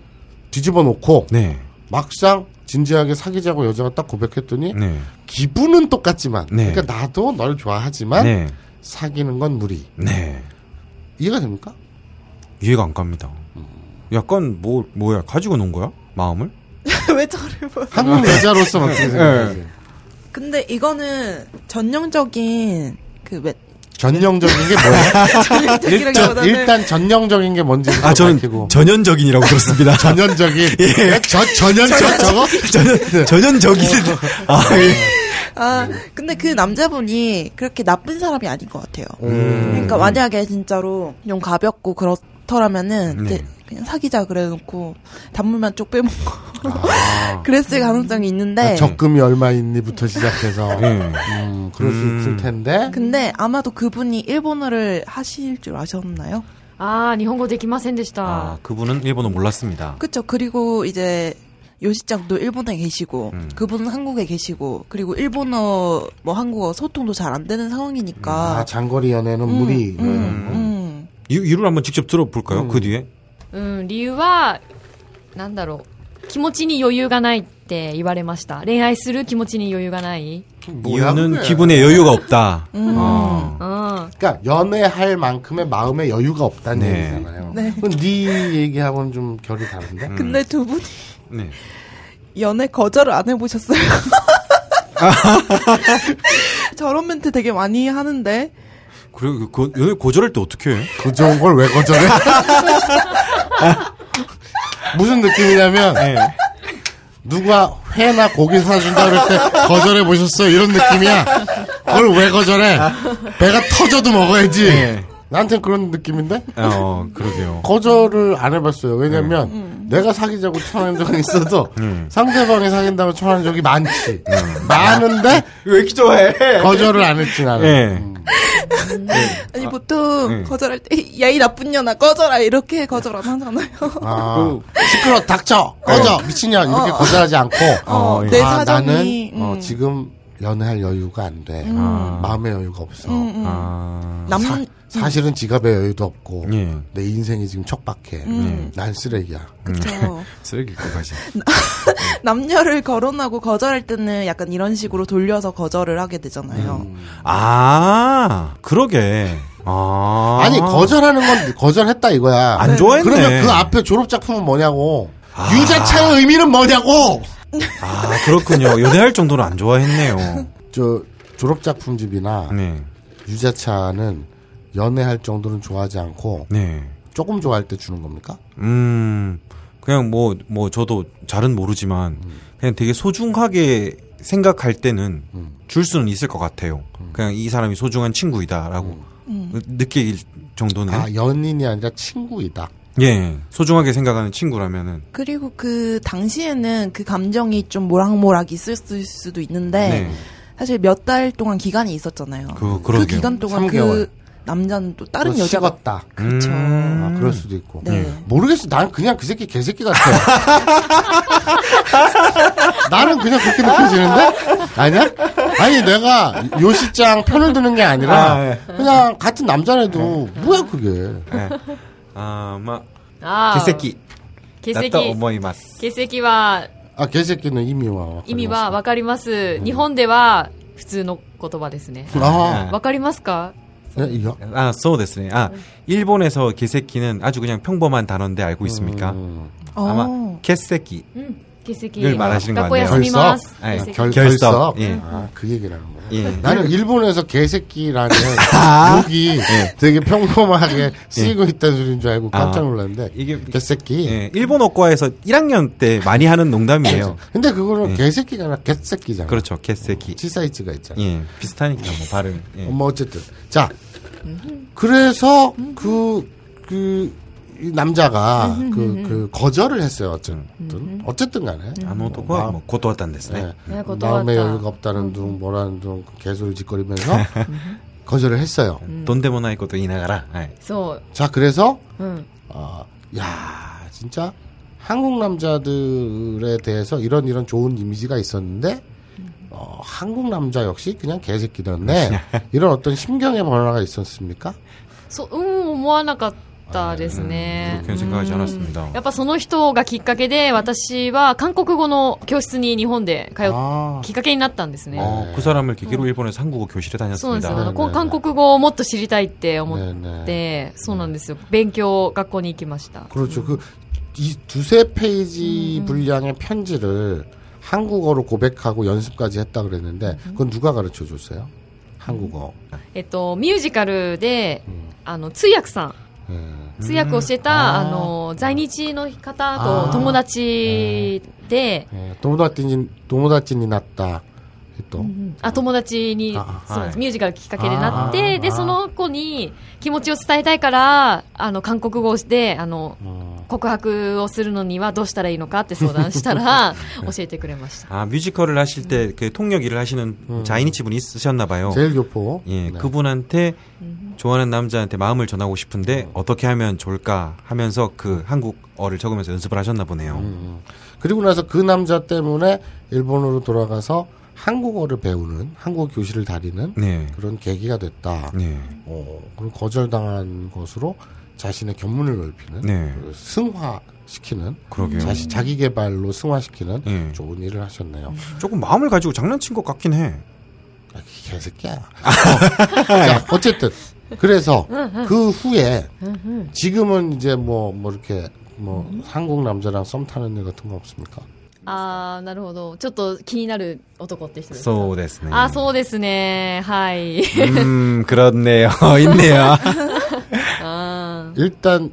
뒤집어 놓고 네. 막상 진지하게 사귀자고 여자가 딱 고백했더니 네. 기분은 똑같지만 네. 그러니까 나도 널 좋아하지만 네. 사귀는 건 무리. 네. 이해가 됩니까? 이해가 안 갑니다. 약간 뭐 뭐야 가지고 논 거야 마음을? 왜 저를 봐? 한국 여자로서 어떻게 생각하세요? 근데 이거는 전형적인 그 왜, 전형적인 게 뭐야? 일단, 일단 전형적인 게 뭔지 아 저는 밝히고 전연적인이라고 들었습니다. 전형적인 저 전형적 저거 전연 전연적인 아 예. 아 근데 그 남자분이 그렇게 나쁜 사람이 아닌 것 같아요. 음. 그러니까 만약에 진짜로 좀 가볍고 그렇 닥터라면은 네. 그냥 사귀자 그래놓고 단물만 쪽 빼먹고 아. 그랬을 가능성이 있는데 아, 적금이 얼마 있니부터 시작해서 네. 음, 그럴 음. 수 있을 텐데 근데 아마도 그분이 일본어를 하실 줄 아셨나요? 아, 니혼고 데키마센데시다. 아, 그분은 일본어 몰랐습니다. 그쵸. 그리고 이제 요시짱도 일본에 계시고 음. 그분은 한국에 계시고 그리고 일본어 뭐 한국어 소통도 잘 안 되는 상황이니까 음, 아 장거리 연애는 음, 무리 음, 음, 음. 이, 이유를 한번 직접 들어볼까요? 그 뒤에 うん、理由は、なんだろう。気持ちに余裕がないって言われました。恋愛する気持ちに余裕がない。 뭐야, 이유는 그게. 기분에 여유가 없다. 음. 아. うん。 그러니까 연애할 만큼의 마음의 여유가 없다는 네. 얘기잖아요. 네. 그럼 네 얘기하고는 좀 결이 다른데? 근데 두 분이 네. 연애 거절을 안 해보셨어요? 저런 멘트 되게 많이 하는데 그리고 그, 그 고절할 때 어떻게 해? 그 좋은 걸왜 거절해? 무슨 느낌이냐면 누가 회나 고기 사준다 그럴 때 거절해 보셨어요? 이런 느낌이야. 그걸 왜 거절해? 배가 터져도 먹어야지. 네. 나한테는 그런 느낌인데 어, 그러게요. 거절을 안 해봤어요. 왜냐면 내가 사귀자고 청한 적은 있어도 음. 상대방이 사귄다고 청한 적이 많지. 많은데 왜 이렇게 좋아해? 거절을 안 했지 나는. 예. 음. 아니 보통 네. 거절할 때 야이 나쁜 년아 꺼져라 이렇게 거절 안 하잖아요. 아, 시끄러 닥쳐 꺼져 미친년 이렇게 거절하지 않고 어, 예. 내 아, 사정이 나는 어, 음. 지금 연애할 여유가 안 돼. 아. 마음의 여유가 없어. 음, 음. 아. 남 사, 실은 지갑에 여유도 없고 예. 내 인생이 지금 척박해. 음. 난 쓰레기야. 그쵸. 쓰레기까지. 남녀를 거론하고 거절할 때는 약간 이런 식으로 돌려서 거절을 하게 되잖아요. 음. 아, 그러게. 아. 아니 거절하는 건 거절했다 이거야. 안 좋아했네. 그러면 그 앞에 졸업 작품은 뭐냐고. 유자차의 의미는 뭐냐고. 아, 그렇군요. 연애할 정도로 안 좋아했네요. 저 졸업 작품집이나 네. 유자차는 연애할 정도는 좋아하지 않고 네. 조금 좋아할 때 주는 겁니까? 음, 그냥 뭐, 뭐, 저도 잘은 모르지만, 그냥 되게 소중하게 생각할 때는 음. 줄 수는 있을 것 같아요. 그냥 이 사람이 소중한 친구이다라고 느- 느낄 정도는. 아 연인이 아니라 친구이다. 예, 소중하게 생각하는 친구라면은. 그리고 그 당시에는 그 감정이 좀 모락모락 있었을 수도 있는데 네. 사실 몇 달 동안 기간이 있었잖아요. 그, 그러게요. 기간 동안 3개월. 그 남자는 또 다른 그거 여자가 식었다. 그렇죠. 음. 아, 그럴 수도 있고. 네. 모르겠어. 난 그냥 그 새끼 개새끼 같아. 나는 그냥 그렇게 느껴지는데? 아니야? 아니, 내가 요시장 편을 드는 게 아니라, 아, 예. 그냥 같은 남자라도, 뭐야, 그게. 아, 마, ああ。 개새끼. 欠 다 席。 또思います.欠席は、 아, 개새끼는 이미 와. 意味はわかります。日本では普通の言葉ですね。 아, わかりますか 예, 이거? 아, so ですね. 아, 일본에서 개새끼는 아주 그냥 평범한 단어인데 알고 있습니까? 음. 어. 아마 개새끼. 계 늘 말하시는 것 같네요. 결석, 네. 네 아, 결, 결석. 예. 아, 그 얘기라는 거예요. 예. 나는 일본에서 개새끼라는 욕이 예. 되게 평범하게 예. 쓰이고 있다는 소리인 줄 알고 깜짝 아, 놀랐는데 아, 이게 개새끼. 예, 일본어과에서 1학년 때 많이 하는 농담이에요. 근데 그거는 예. 개새끼가 아니라 개새끼잖아. 그렇죠, 개새끼. 어, 치사이츠가 있잖아. 예. 비슷하니까 뭐 발음. 예. 뭐 어쨌든 자 그래서 그그 그, 그 이 남자가 그, 그 거절을 했어요. 어쨌든. 어쨌든 간에. 아무것도 뭐, 뭐 고도왔다는데 네. 네, 뭐 마음의 여유가 없다는 둥 뭐라는 둥 그 개소리 짓거리면서 거절을 했어요. 돈데모나이 것도 이나가라. 자 그래서 어, 야 진짜 한국 남자들에 대해서 이런 이런 좋은 이미지가 있었는데 어, 한국 남자 역시 그냥 개새끼던데 이런 어떤 심경의 변화가 있었습니까? 소, 응, 뭐 하나가 ったですね。 그렇게 생각하지 않았습니다. やっぱその人がきっかけで、私は韓国語の教室に日本で通っ 아, きっかけになったんですね。 어, 그 사람을 계기로 일본에서 한국어 교실에 そうですよ。 다녔습니다. あのこ 네 韓国語をもっと知りたいって思っ 네네. て、そうなんですよ。勉強、学校に行きました。 그렇죠. 그, 이 두세 페이지 분량의 편지를 한국어로 고백하고 연습까지 했다 그랬는데, 그건 누가 가르쳐 줬어요? 한국어. えっと、ミュージカルで、あの、通訳さん、 예. 通訳をしてたあの在日の方と友達で、えー、友達に友達になったえっと、うん、あ友達にそうです、ミュージカルきっかけでなってでその子に気持ちを伝えたいからあの韓国語をしてあの告白をするのにはどうしたらいいのかって相談したら、教えてくれました。 아, 뮤지컬을 하실 때 그 통역 일을 하시는 자이니치 분이 있으셨나 봐요. 제일 교포. 예, 네. 그분한테 좋아하는 남자한테 마음을 전하고 싶은데 어떻게 하면 좋을까 하면서 그 한국어를 적으면서 연습을 하셨나 보네요. 음. 그리고 나서 그 남자 때문에 일본으로 돌아가서 한국어를 배우는, 한국어 교실을 다니는 네. 그런 계기가 됐다. 네. 어, 그리고 거절당한 것으로 자신의 견문을 넓히는 네. 그 승화시키는 그러게요. 자시, 자기 개발로 승화시키는 예. 좋은 일을 하셨네요. 조금 마음을 가지고 장난친 것 같긴 해. 아, 개새끼야. 어. 자, 어쨌든 그래서 그 후에 지금은 이제 뭐 뭐 이렇게 뭐 한국 남자랑 썸 타는 일 같은 거 없습니까? あー、なるほど。ちょっと気になる男って人ですかそうですね。あ、そうですね。はい。 음, 그렇네요. 있네요. あ 일단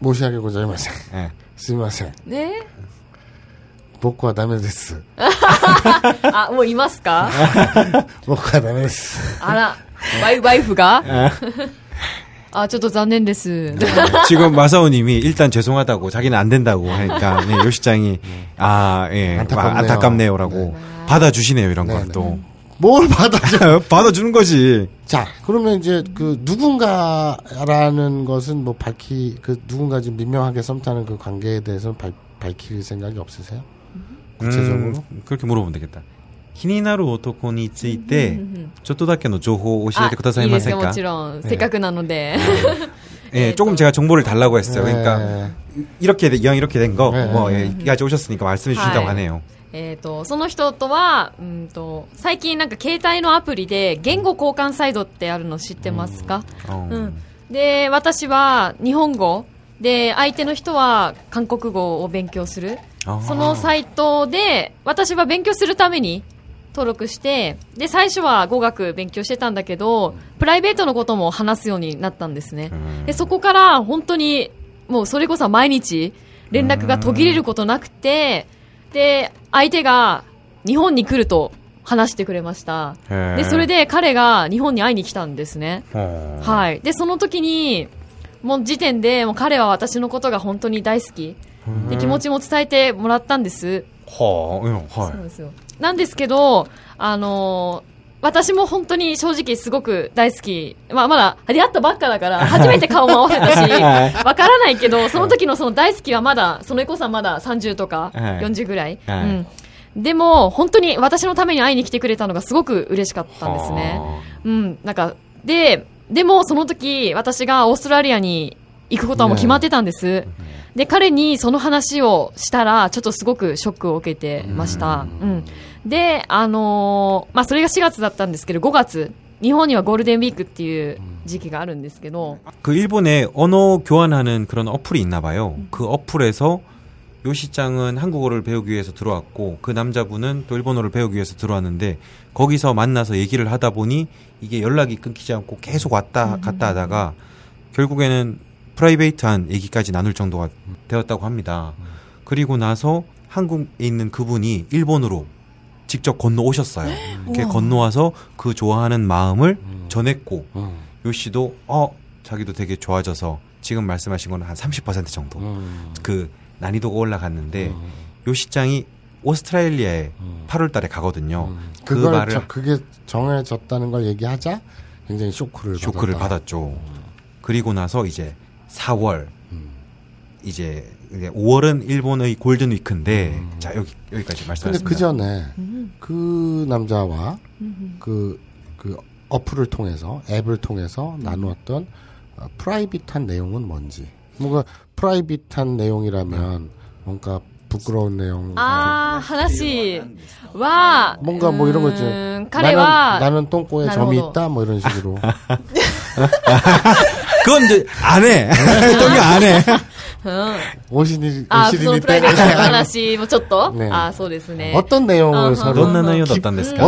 모시하게 고자이마세. 예. すみません.ーね僕はダメです.あ、もういますか僕はダメです.あら、ワイワイフがあ、ちょっと残念です。 지금 마사오님이 일단 죄송하다고 자기는 안 된다고 하니까 네, 요시장이 아, 예, 안타깝네요. 막 안타깝네요라고 받아주시네요 이런 네, 걸 네. 또. 뭘 받아줘? 받아주는 거지. 자, 그러면 이제 그 누군가라는 것은 뭐 밝히 그 누군가 지금 민명하게 썸 타는 그 관계에 대해서는 밝, 밝힐 생각이 없으세요? 구체적으로? 음, 그렇게 물어보면 되겠다. 気になる男についてちょっとだけの情報を教えてくださいませんいいですよ、かもちろん。せっかくなので。 예, 조금 제가 정보를 달라고 했어요. 그러니까 네. 이렇게 된- 이왕 이렇게 된 거 네. 뭐 예, 가져오셨으니까 말씀해 주신다고はい 하네요. えっと、その人とは、うんと、最近なんか携帯のアプリで言語交換サイトってあるの知ってますか？ 어. うん。で、私は日本語。で、相手の人は韓国語を勉強する。そのサイトで、私は勉強するために登録して、で、最初は語学勉強してたんだけど、プライベートのことも話すようになったんですね。で、そこから本当に、もうそれこそ毎日連絡が途切れることなくて、で、相手が日本に来ると話してくれました。で、それで彼が日本に会いに来たんですね。はい。で、その時に、もう時点で、もう彼は私のことが本当に大好き。で、気持ちも伝えてもらったんです。はあ、うん、はい。そうですよ。なんですけど、あのー私も本当に正直すごく大好き。まあまだ出会ったばっかだから、初めて顔も合わせたし、わからないけど、その時のその大好きはまだ、そのエコさんまだ30とかはい40ぐらい。はいうん。でも、本当に私のために会いに来てくれたのがすごく嬉しかったんですね。うん、なんか、で、でもその時、私がオーストラリアに行くことはもう決まってたんです。で、彼にその話をしたら、ちょっとすごくショックを受けてました。うん。 で、あのーまあ、それが4月だったんですけど、5月、日本にはゴールデンウィークっていう時期があるんですけど、 그 일본에 언어 교환하는 그런 어플이 있나 봐요. 그 어플에서 요시짱은 한국어를 배우기 위해서 들어왔고 그 남자분은 또 일본어를 배우기 위해서 들어왔는데 거기서 만나서 얘기를 하다 보니 이게 연락이 끊기지 않고 계속 왔다 갔다 하다가 결국에는 프라이베이트한 얘기까지 나눌 정도가 되었다고 합니다. 그리고 나서 한국에 있는 그분이 일본으로 직접 건너오셨어요. 이렇게 건너와서 그 좋아하는 마음을 전했고 음. 요시도 어 자기도 되게 좋아져서 지금 말씀하신 거는 한 30% 정도 음. 그 난이도가 올라갔는데 요시짱이 오스트레일리아에 8월 달에 가거든요. 그 그걸 말을 저- 그게 정해졌다는 걸 얘기하자 굉장히 쇼크를 쇼크를 받았다. 받았죠. 그리고 나서 이제 4월 이제 5월은 일본의 골든 위크인데 음. 자 여기 여기까지 말씀하셨습니다. 근데 그 전에 음. 그 남자와 그그 그 어플을 통해서 앱을 통해서 나누었던 어, private한 내용은 뭔지 뭔가 private한 내용이라면 뭔가 부끄러운 내용. 아, 하나씩. 아, 와. 뭔가 뭐 이런 거 있지. 음, 나는, 나는 똥꼬에 점이 있다? 뭐 이런 식으로. 그건 이제 안 해. 아. 똥이 안 해. うん、お尻お尻にトの話もちょっと、ああ、そうですね。どんな内容だったんですか？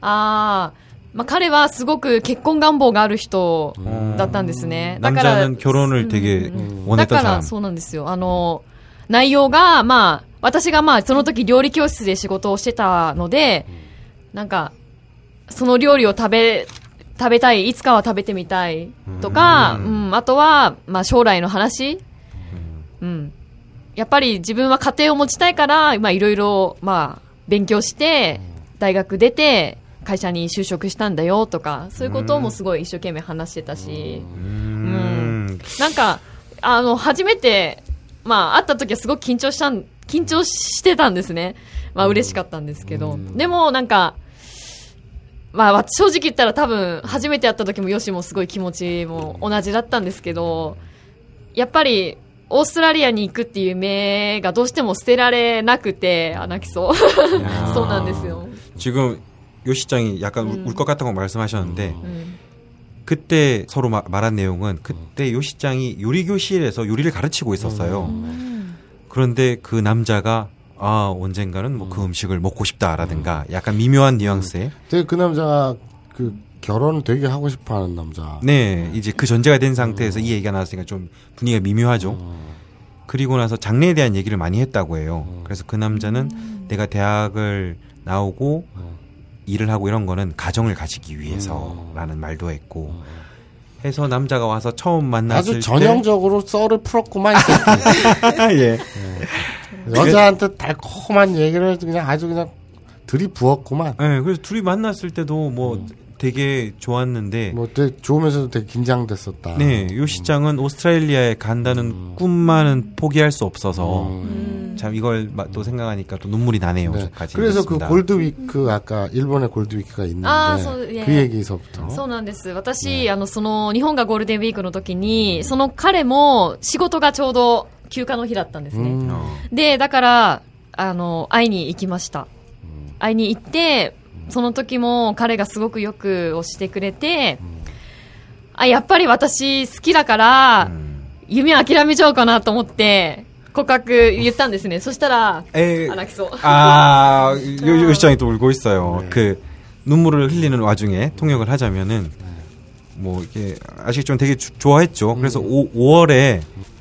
ああ。まあ、彼はすごく結婚願望がある人だったんですね。だから、결혼을되게だから、そうなんですよ。あの、内容が、まあ、私がまあ、その時料理教室で仕事をしてたので、なんか、その料理を食べ食べたい、いつかは食べてみたいとか、うん、あとは、まあ、将来の話、うん。やっぱり自分は家庭を持ちたいから、まあ、いろいろ、まあ、勉強して、大学出て、会社に就職したんだよとか、そういうこともすごい一生懸命話してたし、 음. なんか、あの、初めて、まあ、会った時はすごく緊張したん、緊張してたんですね。まあ、嬉しかったんですけど。でも、なんか、まあ、正直言ったら多分、初めて会った時もヨシもすごい気持ちも同じだったんですけど、やっぱり、オーストラリアに行くっていう夢がどうしても捨てられなくて、あ、泣きそう。そうなんですよ。 지금 요시장이 약간 울 것 같다고 말씀하셨는데 うん。 그때 서로 마- 말한 내용은 그때 요시장이 요리 교실에서 요리를 가르치고 있었어요. 그런데 그 남자가 아 언젠가는 뭐그 음 식을 먹고 싶다라든가 약간 미묘한 뉘앙스에 되게 그 남자가 그 결혼 되게 하고 싶어하는 남자. 네 이제 그 전제가 된 상태에서 이 얘기가 나왔으니까 좀 분위기가 미묘하죠. 그리고 나서 장래에 대한 얘기를 많이 했다고 해요. 그래서 그 남자는 내가 대학을 나오고 일을 하고 이런 거는 가정을 가지기 위해서라는 말도 했고 해서 남자가 와서 처음 만났을 아주 전형적으로 썰을 풀었구만. 때. 예. 여자한테 달콤한 얘기를 그냥 아주 그냥 들이부었구만. 네, 그래서 둘이 만났을 때도 뭐 되게 좋았는데 뭐 되게 좋으면서도 되게 긴장됐었다. 네, 요 시장은 오스트레일리아에 간다는 꿈만은 포기할 수 없어서 음. 참 이걸 마- 또 생각하니까 또 눈물이 나네요. 네. 저까지 그래서 그 있습니다. 골드위크 아까 일본의 골드위크가 있는데 아, 소- 예. 그 얘기서부터 そうなんです。私、あの、その、日本がゴールデンウィークの時に、その彼も仕事がちょうど 休暇の日だったんですね。 어. で、だから、あの、会いに行きました。会いに行って、その時も彼がすごくよくをしてくれて、あ、やっぱり私好きだから、夢諦めちゃおうかなと思って、告白言ったんですね。そしたら、 에, あ、泣きそう。 아, 요, 요 시장이 또 울고 있어요. 그 눈물을 흘리는 와중에 통역을 하자면은 뭐 이게 아시겠지만 되게 주- 좋아했죠. 그래서 오, 5월에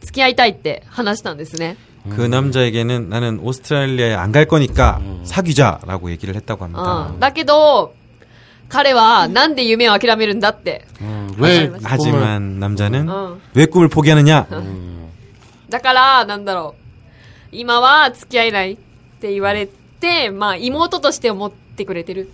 付き合いたいって話したんですね。 그 남자에게는 나는 오스트레일리아에 안 갈 거니까 사귀자라고 얘기를 했다고 う 합니다. ん。だけど、彼はなんで夢を諦めるんだって。 음, 왜 꿈을 하지만 남자는 うん。 왜 꿈을 포기하느냐? だから、なんだろう。今は付き合えないって言われて、まあ妹として思ってくれてる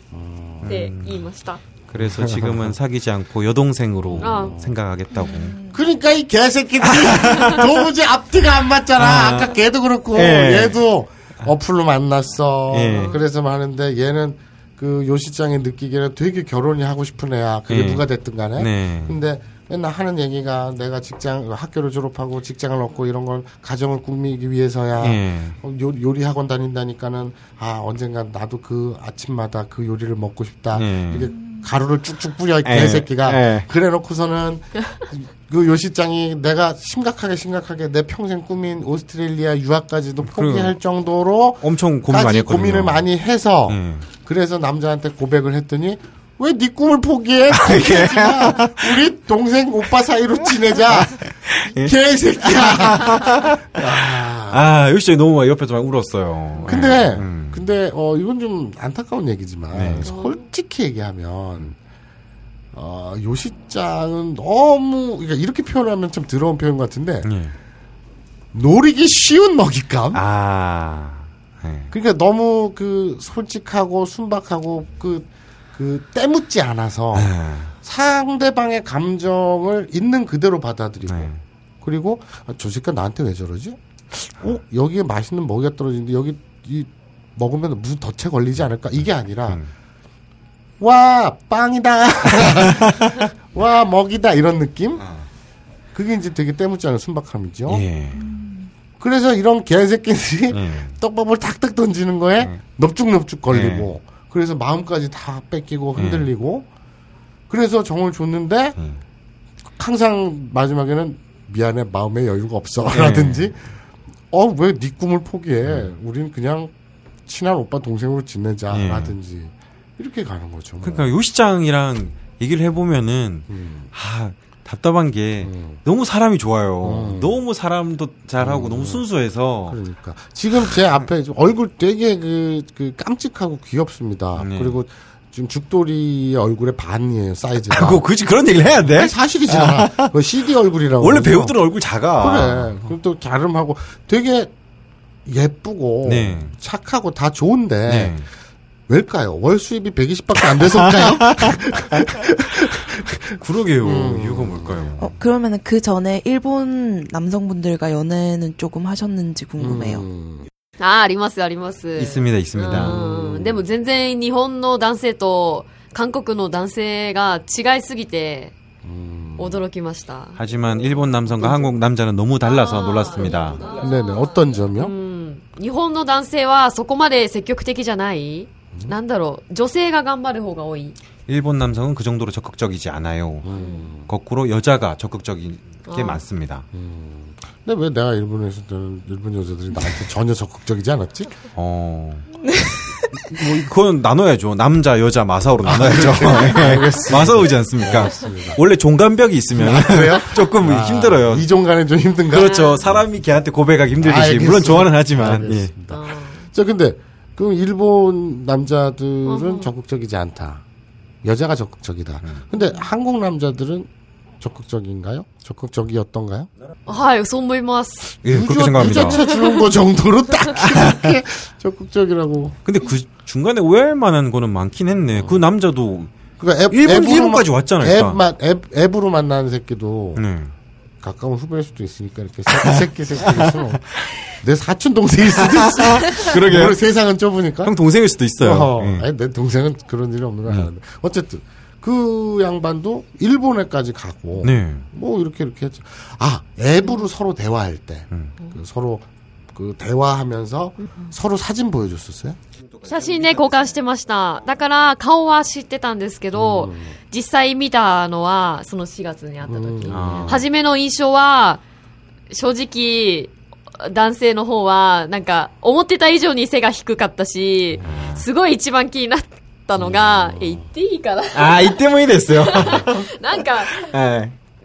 って言いました。 그래서 지금은 사귀지 않고 여동생으로 어. 생각하겠다고. 그러니까 이 개새끼들이 도무지 앞뒤가 안 맞잖아. 아. 아. 까 걔도 그렇고 예. 얘도 어플로 만났어. 예. 그래서 하는데 얘는 그 요시장이 느끼기에는 되게 결혼이 하고 싶은 애야. 그게 예. 누가 됐든 간에. 네. 근데 맨날 하는 얘기가 내가 직장 학교를 졸업하고 직장을 얻고 이런 걸 가정을 꾸미기 위해서야. 예. 어, 요, 요리 학원 다닌다니까는 아 언젠간 나도 그 아침마다 그 요리를 먹고 싶다. 예. 이게 가루를 쭉쭉 뿌려 이 예. 개새끼가 예. 그래놓고서는 그 요시장이 내가 심각하게 심각하게 내 평생 꿈인 오스트레일리아 유학까지도 포기할 정도로 엄청 고민 많이 했거든요. 고민을 많이 해서 예. 그래서 남자한테 고백을 했더니 왜네 꿈을 포기해? 마. 우리 동생 오빠 사이로 지내자. 예. 개새끼야. 아, 요시장이 너무 막 옆에서 막 울었어요. 근데 예. 음. 근데 어 이건 좀 안타까운 얘기지만 네. 솔직히 얘기하면 어 요시장은 너무 그러니까 이렇게 표현하면 좀 더러운 표현 같은데 예. 노리기 쉬운 먹잇감. 아. 예. 그러니까 너무 그 솔직하고 순박하고 그, 그 때묻지 않아서 아. 상대방의 감정을 있는 그대로 받아들이고 네. 그리고 아, 저 새끼가 나한테 왜 저러지? 어 여기에 맛있는 먹이가 떨어지는데 여기 이 먹으면 무슨 덫에 걸리지 않을까? 이게 아니라 음. 와 빵이다, 와 먹이다 이런 느낌. 그게 이제 되게 때묻지 않은 순박함이죠. 예. 그래서 이런 개새끼들이 예. 떡밥을 탁탁 던지는 거에 네. 넙죽넙죽 걸리고 그래서 마음까지 다 뺏기고 흔들리고 그래서 정을 줬는데 예. 항상 마지막에는 미안해 마음에 여유가 없어 네. 라든지 어왜네 꿈을 포기해 우린 그냥 친한 오빠 동생으로 지내자 네. 라든지 이렇게 가는 거죠 뭐. 그러니까 요시장이랑 얘기를 해보면은 음. 아 답답한 게 음. 너무 사람이 좋아요. 음. 너무 사람도 잘하고 너무 순수해서 그러니까 지금 제 앞에 좀 얼굴 되게 그, 그 깜찍하고 귀엽습니다 네. 그리고 지금 죽돌이의 얼굴의 반이에요 사이즈가 그거 굳이 그런 얘기를 해야 돼? 아니, 사실이잖아. 그 CD 얼굴이라고. 원래. 배우들은 얼굴 작아. 그래. 그럼 또 갸름하고 되게 예쁘고 네. 착하고 다 좋은데 네. 왜일까요? 월 수입이 120밖에 안 돼서일까요? 그러게요. 음. 이유가 뭘까요? 어, 그러면은 그 전에 일본 남성분들과 연애는 조금 하셨는지 궁금해요. 음. あー、あります、あります。 있습니다, 있습니다. うんでも全然日本の男性と韓国の男性が違いすぎて驚きました。 하지만 일본 남성과 한국 남자는 너무 달라서 놀랐습니다. 네네. 어떤 점이요? うん日本の男性はそこまで積極的じゃない なんだろう、女性が頑張る方が多い。 일본 남성은 그 정도로 적극적이지 않아요. 거꾸로 여자가 적극적인 게 어. 많습니다. 근데 왜 내가 일본에서 는 일본 여자들이 나한테 전혀 적극적이지 않았지? 어. 뭐 그건 나눠야죠. 남자, 여자, 마사오로 나눠야죠. 마사오지 않습니까? 원래 종간벽이 있으면 그래요? 조금 아, 힘들어요. 이종간에 좀 힘든가? 그렇죠. 사람이 걔한테 고백하기 힘들듯이 알겠습니다. 물론 좋아는 하지만 예. 알겠습니다. 자, 근데 그럼 일본 남자들은 어허. 적극적이지 않다. 여자가 적극적이다. 음. 근데 한국 남자들은 적극적인가요? 적극적이었던가요? 아, 소물모스 예, 그렇게 생각합니다. 부자차 주는 거 정도로 딱 이렇게 적극적이라고. 근데 그 중간에 오해할 만한 거는 많긴 했네. 어. 그 남자도 그러니까 앱, 일본, 앱으로 일본까지 왔잖아요. 앱, 앱, 앱으로 만나는 새끼도 네. 가까운 후배일 수도 있으니까 이렇게 새끼 새끼 새끼일 수는 없- 내 사촌 동생일 수도 있어. 그러게요. 오늘 세상은 좁으니까. 형 동생일 수도 있어요. 어허, 예. 아니, 내 동생은 그런 일이 없는 걸 아는데. 어쨌든, 그 양반도 일본에까지 가고, 네. 뭐, 이렇게, 이렇게 했죠. 아, 앱으로 서로 대화할 때, 음. 그 서로, 그, 대화하면서 서로 사진 보여줬었어요? 写真で交換してました。だから顔は知ってたんですけど、実際見たのはその4月に会った時。初めの印象は、正直、男性の方は、なんか、思ってた以上に背が低かったし、すごい一番気になったのが、え、言っていいかな？あ、言ってもいいですよ。なんか、はい。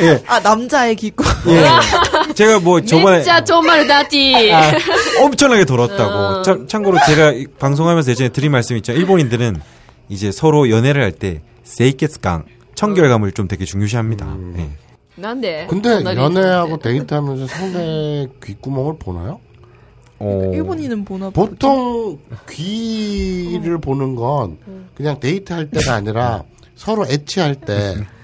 예. 아 남자의 기권. 예. 제가 뭐 저번에 진짜 정말 나지. 아, 엄청나게 돌았다고. 어. 참, 참고로 제가 방송하면서 예전에 드린 말씀 있죠. 일본인들은 이제 서로 연애를 할 때 세이케스강 청결감을 좀 되게 중요시합니다. 음. 예. 난데. 근데 연애하고 데이트하면서 상대 귀구멍을 보나요? 어... 그러니까 일본인은 보나 보통 음. 귀를 어. 보는 건 음. 그냥 데이트할 때가 아니라 서로 애취할 때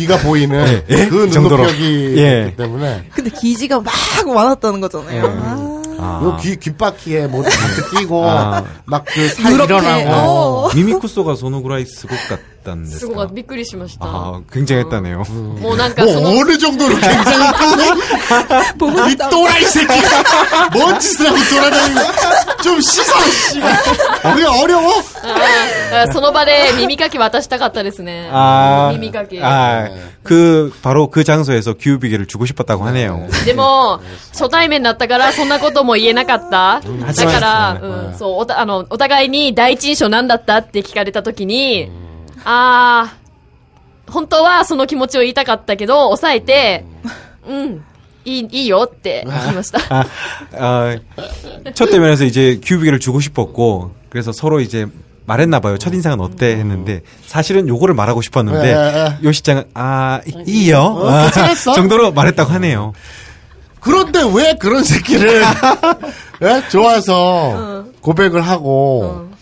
귀가 보이는 네. 그 눈높이기 예. 때문에. 근데 기지가 막 많았다는 거잖아요. 예. 아. 아. 귀, 귓바퀴에 뭐, 끼고, 아. 막그 살 일어나고. 어. 미미쿠소가 소노그라이스 곡 같아. ったんですかすごかった。びっくりしました。 아, 굉장했다네요. もうなんかその、 뭐 어느 정도로 굉장히 보고 이 싶다. 또라이 새끼가 뭔 짓을 하고 돌아다니는 거야? 좀 씻어 씨 그게 어려워? あーその場で耳かき渡したかったですね。 아, 耳かき。 아, 그 바로 그 장소에서 기후비계를 주고 싶었다고 하네요. でも、初対面だったから、そんなことも言えなかった。だから、うん、そう、おた、あの、お互いに第一印象何だったって聞かれたときに、 あー、本当はその気持ちを言いたかったけど、抑えて、うん、いい、いいよって言いました。 아, 아, 첫 대면에서 이제 기후비계를 주고 싶었고 그래서 서로 이제 말했나 봐요. 첫 인상은 어때 했는데 사실은 요거를 말하고 싶었는데 예, 요 시장은 아 이- 이요 아, 괜찮았어? 정도로 말했다고 하네요. 그런데 왜 그런 새끼를 예? 좋아서 고백을 하고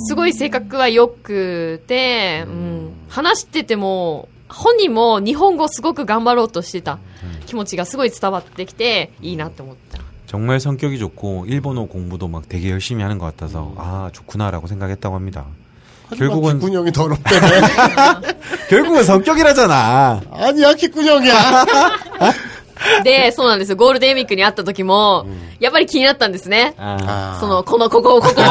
すごい性格は良くて、うん、話してても、本人も日本語すごく頑張ろうとしてた気持ちがすごい伝わってきて、いいなって思った。 정말 성격이 좋고 일본어 공부도 막 되게 열심히 하는 것 같아서 아 좋구나라고 생각했다고 합니다. 결국은 귓구녕이 더럽다네 결국은 성격이라잖아. 아니야 귓구녕이야 で、そうなんですよ。ゴールデンウィークに会った時も、やっぱり気になったんですね。 아. その、この、ここ、ここ。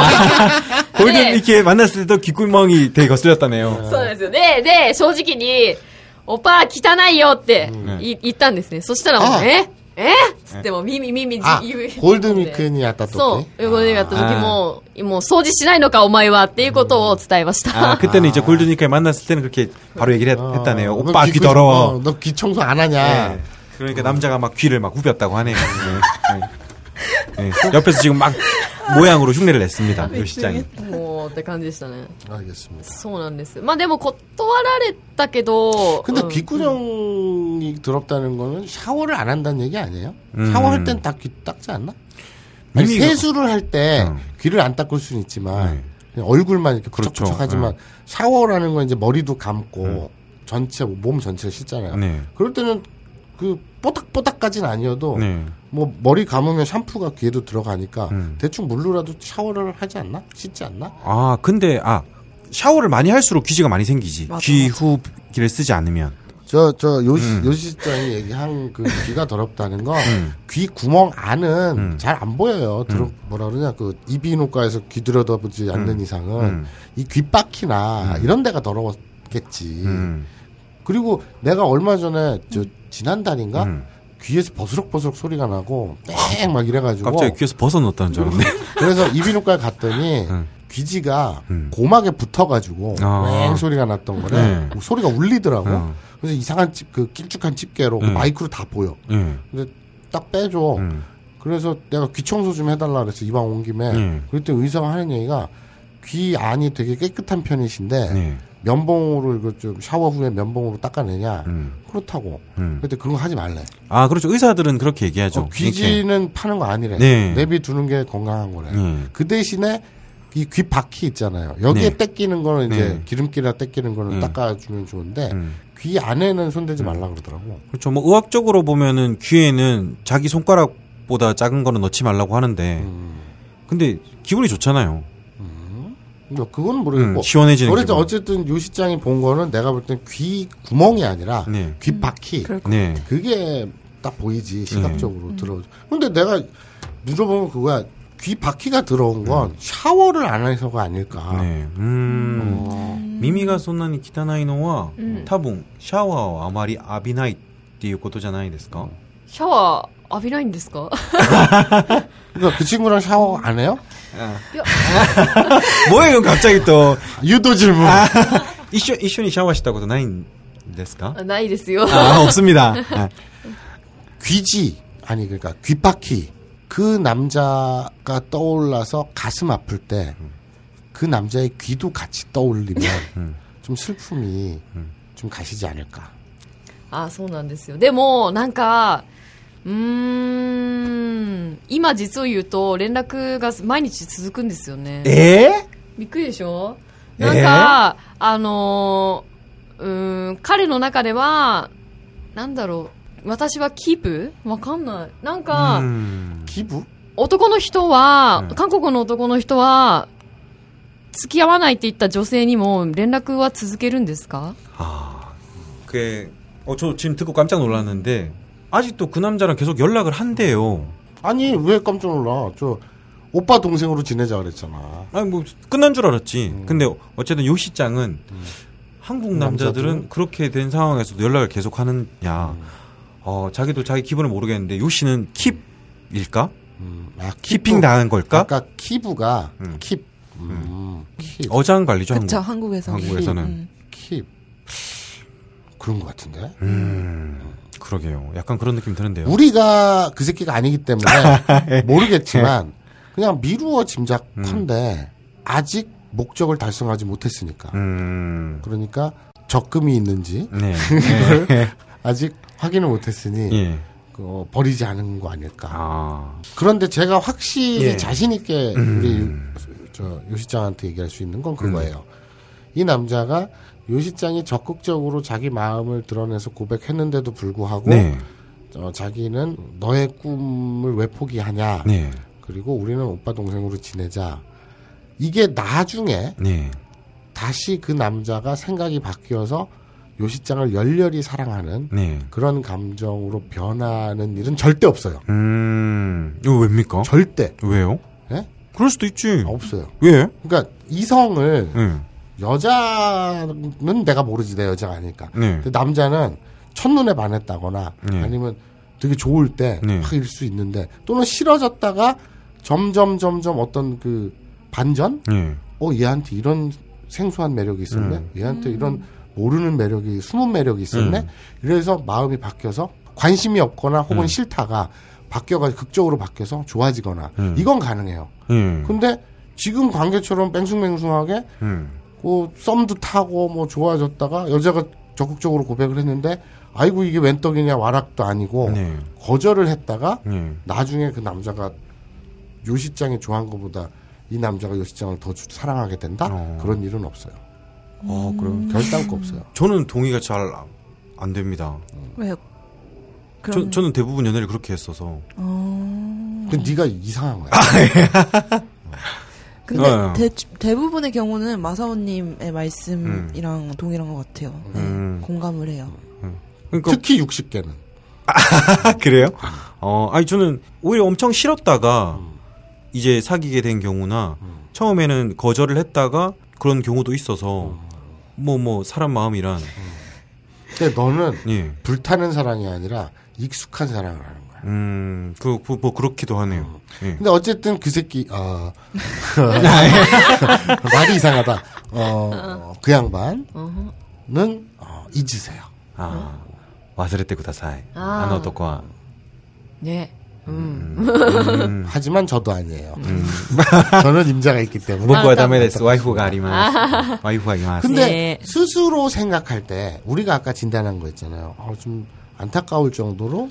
골든 で 이렇게 만났을 때도 귓구멍이 되게 거슬렸다네요. そうなんですよ。で、で、正直に、オパ汚いよってい言ったんですね。そしたらもう、あええつっても、耳、耳、 아 言う 골드미크니 왔다 そう 또 。ゴールデンウィークやった時も、もう掃除しないのか、お前はっていうことを伝えました。 아 그때는 이제 골든이카에 만났을 때는 그렇게 바로 얘기를 했, 어, 다네요 너 오빠 귀 귀 구- 더러워. 어, 너귀 청소 안 하냐 네. 그러니까 남자가 막 귀를 막 후볐다고 하네요. 네. 네. 네. 옆에서 지금 막 모양으로 흉내를 냈습니다. 요 시장이. もうって感じでしたね。 알겠습니다 そうなんです。まあでも断られたけど、 근데 うん 귓구녕이 더럽다는 거는 샤워를 안 한다는 얘기 아니에요? 음. 샤워할 땐 딱 귀 닦지 않나? 아니, 이미 세수를 할 때 음. 귀를 안 닦을 수는 있지만 네. 그냥 얼굴만 이렇게 그렇죠. 부쩍부쩍하지만 샤워라는 건 이제 머리도 감고 전체 몸 전체를 씻잖아요. 네. 그럴 때는 그 뽀닥뽀닥까지는 아니어도 네. 뭐 머리 감으면 샴푸가 귀에도 들어가니까 음. 대충 물로라도 샤워를 하지 않나? 씻지 않나? 아 근데 아 샤워를 많이 할수록 귀지가 많이 생기지. 맞아, 귀 후기를 쓰지 않으면. 저, 저, 요시, 음. 요시장이 얘기한 그 귀가 더럽다는 건, 음. 귀 구멍 안은 음. 잘안 보여요. 들어, 뭐라 그러냐, 그, 이비인후과에서 귀 들여다보지 않는 이상은, 음. 이 귓바퀴나 이런 데가 더러웠겠지. 음. 그리고 내가 얼마 전에, 저, 지난달인가? 음. 귀에서 버스럭버스럭 소리가 나고, 땡! 막 이래가지고. 갑자기 귀에서 벗어넣었다는 줄 알았네. 그래서 이비인후과에 갔더니, 음. 귀지가 음. 고막에 붙어가지고, 아. 왱 소리가 났던 거래. 네. 소리가 울리더라고. 어. 그래서 이상한 집, 그 길쭉한 집게로 그 음. 마이크로 다 보여. 예. 근데 딱 빼줘. 음. 그래서 내가 귀 청소 좀 해달라 그랬어. 이방 온 김에. 음. 그랬더니 의사가 하는 얘기가 귀 안이 되게 깨끗한 편이신데 네. 면봉으로 이거 좀 샤워 후에 면봉으로 닦아내냐 음. 그렇다고. 음. 근데 그런 거 하지 말래. 아, 그렇죠. 의사들은 그렇게 얘기하죠. 어, 귀지는 파는 거 아니래. 네. 내비 두는 게 건강한 거래. 네. 그 대신에 이 귀 바퀴 있잖아요. 여기에 네. 떼끼는 거는 이제 네. 기름기나 떼끼는 거는 음. 닦아주면 좋은데 음. 귀 안에는 손대지 말라 그러더라고. 그렇죠. 뭐 의학적으로 보면은 귀에는 자기 손가락보다 작은 거는 넣지 말라고 하는데 음. 근데 기분이 좋잖아요. 뭐 그건 모르겠고. 음, 시원해지는 어쨌든 기분. 어쨌든 요 시장이 본 거는 내가 볼 땐 귀 구멍이 아니라 네. 귀 바퀴. 그럴 것 네. 그게 딱 보이지 시각적으로 들어. 근데 내가 물어보면 그거야. 귀 바퀴가 들어온 건 샤워를 안 해서가 아닐까. 네. 음. 어. 耳がそんなに汚いのは、うん多分シャワーをあまり浴びないっていうことじゃないですか、シャワー浴びないんですか 그러니까 그 친구랑 샤워 안 해요? 뭐예요 갑자기 또 유도 질문.一緒一緒にシャワーしたことないんですかあないですよ。 아 없습니다. 아, 귀지 아니 그러니까 귓바퀴 그 남자가 떠올라서 가슴 아플 때 그 남자의 귀도 같이 떠올리면 음. 좀 슬픔이 음. 좀 가시지 않을까. あ、そうなんですよ。でも、なんか、 うーん、今実を言うと連絡が毎日続くんですよね。 에? びっくりでしょえーなんか、あのー、うーん、彼の中では、なんだろう、私はキープわかんない。なんか、 음. 기부? 男の人は、うん韓国の男の人は、付き合わないって言った女性にも連絡は続けるんですか 아, 그게 어, 저 지금 듣고 깜짝 놀랐는데 아직도 그 남자랑 계속 연락을 한대요. 아니 왜 깜짝 놀라? 저 오빠 동생으로 지내자 그랬잖아. 아니 뭐 끝난 줄 알았지. 근데 어쨌든 요 시장은 한국 남자들은 남자들은? 그렇게 된 상황에서도 연락을 계속 하느냐. 어, 자기도 자기 기분을 모르겠는데 요 씨는 킵일까? 음, 아, 키핑 당한 걸까? 아까 키부가 음. 킵. 음, 킵. 어장 관리죠. 그쵸 한국. 한국에서 한국에서는. 음. 킵. 그런 것 같은데. 음, 그러게요. 약간 그런 느낌 드는데요. 우리가 그 새끼가 아니기 때문에 모르겠지만 그냥 미루어 짐작컨대 아직 목적을 달성하지 못했으니까. 음, 그러니까 적금이 있는지 네. 아직 확인을 못했으니 예. 그, 버리지 않은 거 아닐까. 아, 그런데 제가 확실히 예. 자신 있게 우리 저 요시장한테 얘기할 수 있는 건 그거예요. 이 남자가 요시장이 적극적으로 자기 마음을 드러내서 고백했는데도 불구하고 네. 어, 자기는 너의 꿈을 왜 포기하냐. 네. 그리고 우리는 오빠 동생으로 지내자. 이게 나중에 네. 다시 그 남자가 생각이 바뀌어서 요시장을 열렬히 사랑하는 네. 그런 감정으로 변하는 일은 절대 없어요. 음, 이거 왜입니까? 절대 왜요? 예? 그럴 수도 있지. 없어요. 왜? 그러니까 이성을 네. 여자는 내가 모르지 내 여자가 아니니까. 네. 근데 남자는 첫눈에 반했다거나 네. 아니면 되게 좋을 때 네. 수 있는데 또는 싫어졌다가 점점 점점 어떤 그 반전? 네. 어 얘한테 이런 생소한 매력이 있었네. 음. 얘한테 이런 모르는 매력이 숨은 매력이 있었네. 음. 이래서 마음이 바뀌어서 관심이 없거나 혹은 음. 싫다가 바뀌어가지고 극적으로 바뀌어서 좋아지거나 음. 이건 가능해요. 네. 근데 지금 관계처럼 뺑숭뺑숭하게 음. 그 썸도 타고 뭐 좋아졌다가 여자가 적극적으로 고백을 했는데 아이고 이게 웬 떡이냐 와락도 아니고 네. 거절을 했다가 네. 나중에 그 남자가 요시장이 좋아한 것보다 이 남자가 요시장을 더 주- 사랑하게 된다 어. 그런 일은 없어요. 어, 그래요? 결단코 없어요. 저는 동의가 잘 안 됩니다. 왜요? 저, 그럼 저는 대부분 연애를 그렇게 했어서. 어... 근데 네가 이상한 거야. 근데 어. 대, 대부분의 경우는 마사오님의 말씀이랑 동일한 것 같아요. 네, 음. 공감을 해요. 그러니까 특히 60개는 아, 그래요? 어, 아니 저는 오히려 엄청 싫었다가 이제 사귀게 된 경우나 처음에는 거절을 했다가 그런 경우도 있어서 뭐뭐 사람 마음이란 근데 너는 예. 불타는 사랑이 아니라 익숙한 사랑을 하는. 음, 그, 뭐, 뭐, 그렇기도 하네요. 어. 예. 근데 어쨌든 그 새끼, 아. 그 말이 이상하다. 어, 어. 그 양반은, 어, 잊으세요. 아, 와스레테 구다사이. 아, 나노토코와. 네. 음. 음. 음. 하지만 저도 아니에요. 음. 저는 임자가 있기 때문에. 먹고 아, 다음에 와이프가 아리마. 와이프가 이마. 근데 네. 스스로 생각할 때 우리가 아까 진단한 거 있잖아요. 아, 좀 안타까울 정도로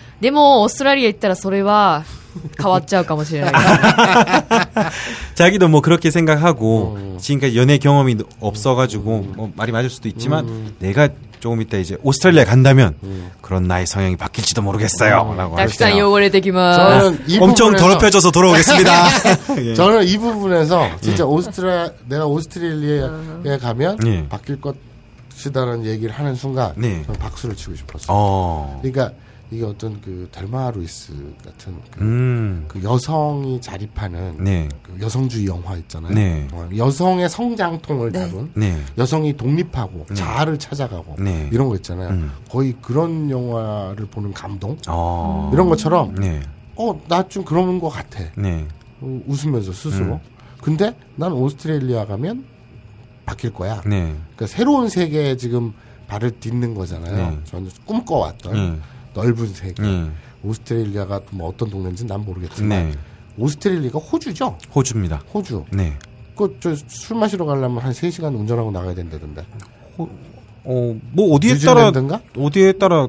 でも、オーストラリア行ったらそれは変わっちゃうかもしれない。 자기도 뭐 그렇게 생각하고 지금까지 연애 경험이 없어가지고 뭐 말이 맞을 수도 있지만 내가 조금 이따 이제 오스트레일리아 간다면 그런 나의 성향이 바뀔지도 모르겠어요.라고 たくさん 하시네요. 汚れてきます。 저는 이 엄청 부분에서- 더럽혀져서 돌아오겠습니다. 예. 저는 이 부분에서 진짜 오스트라 내가 오스트레일리아에 가면 예. 바뀔 것이다라는 얘기를 하는 순간 네. 저는 박수를 치고 싶었어요. 어. 그러니까 이게 어떤 그 델마 루이스 같은 그, 음. 그 여성이 자립하는 네. 그 여성주의 영화 있잖아요. 네. 어, 여성의 성장통을 네. 다룬 네. 여성이 독립하고 자아를 찾아가고 네. 이런 거 있잖아요. 음. 거의 그런 영화를 보는 감동 어. 이런 것처럼 네. 어나 좀 그런 것 같아. 네. 어, 웃으면서 스스로. 음. 근데 난 오스트레일리아 가면 바뀔 거야. 네. 그러니까 새로운 세계에 지금 발을 딛는 거잖아요. 네. 저는 꿈꿔왔던 네. 넓은 세계. 네. 오스트레일리아가 뭐 어떤 동네인지 난 모르겠지만 네. 오스트레일리아가 호주죠. 호주입니다. 호주. 네. 그저술 마시러 가려면 한 3시간 운전하고 나가야 된다던데. 어, 뭐 어디에 따라 뉴질랜드인가? 어디에 따라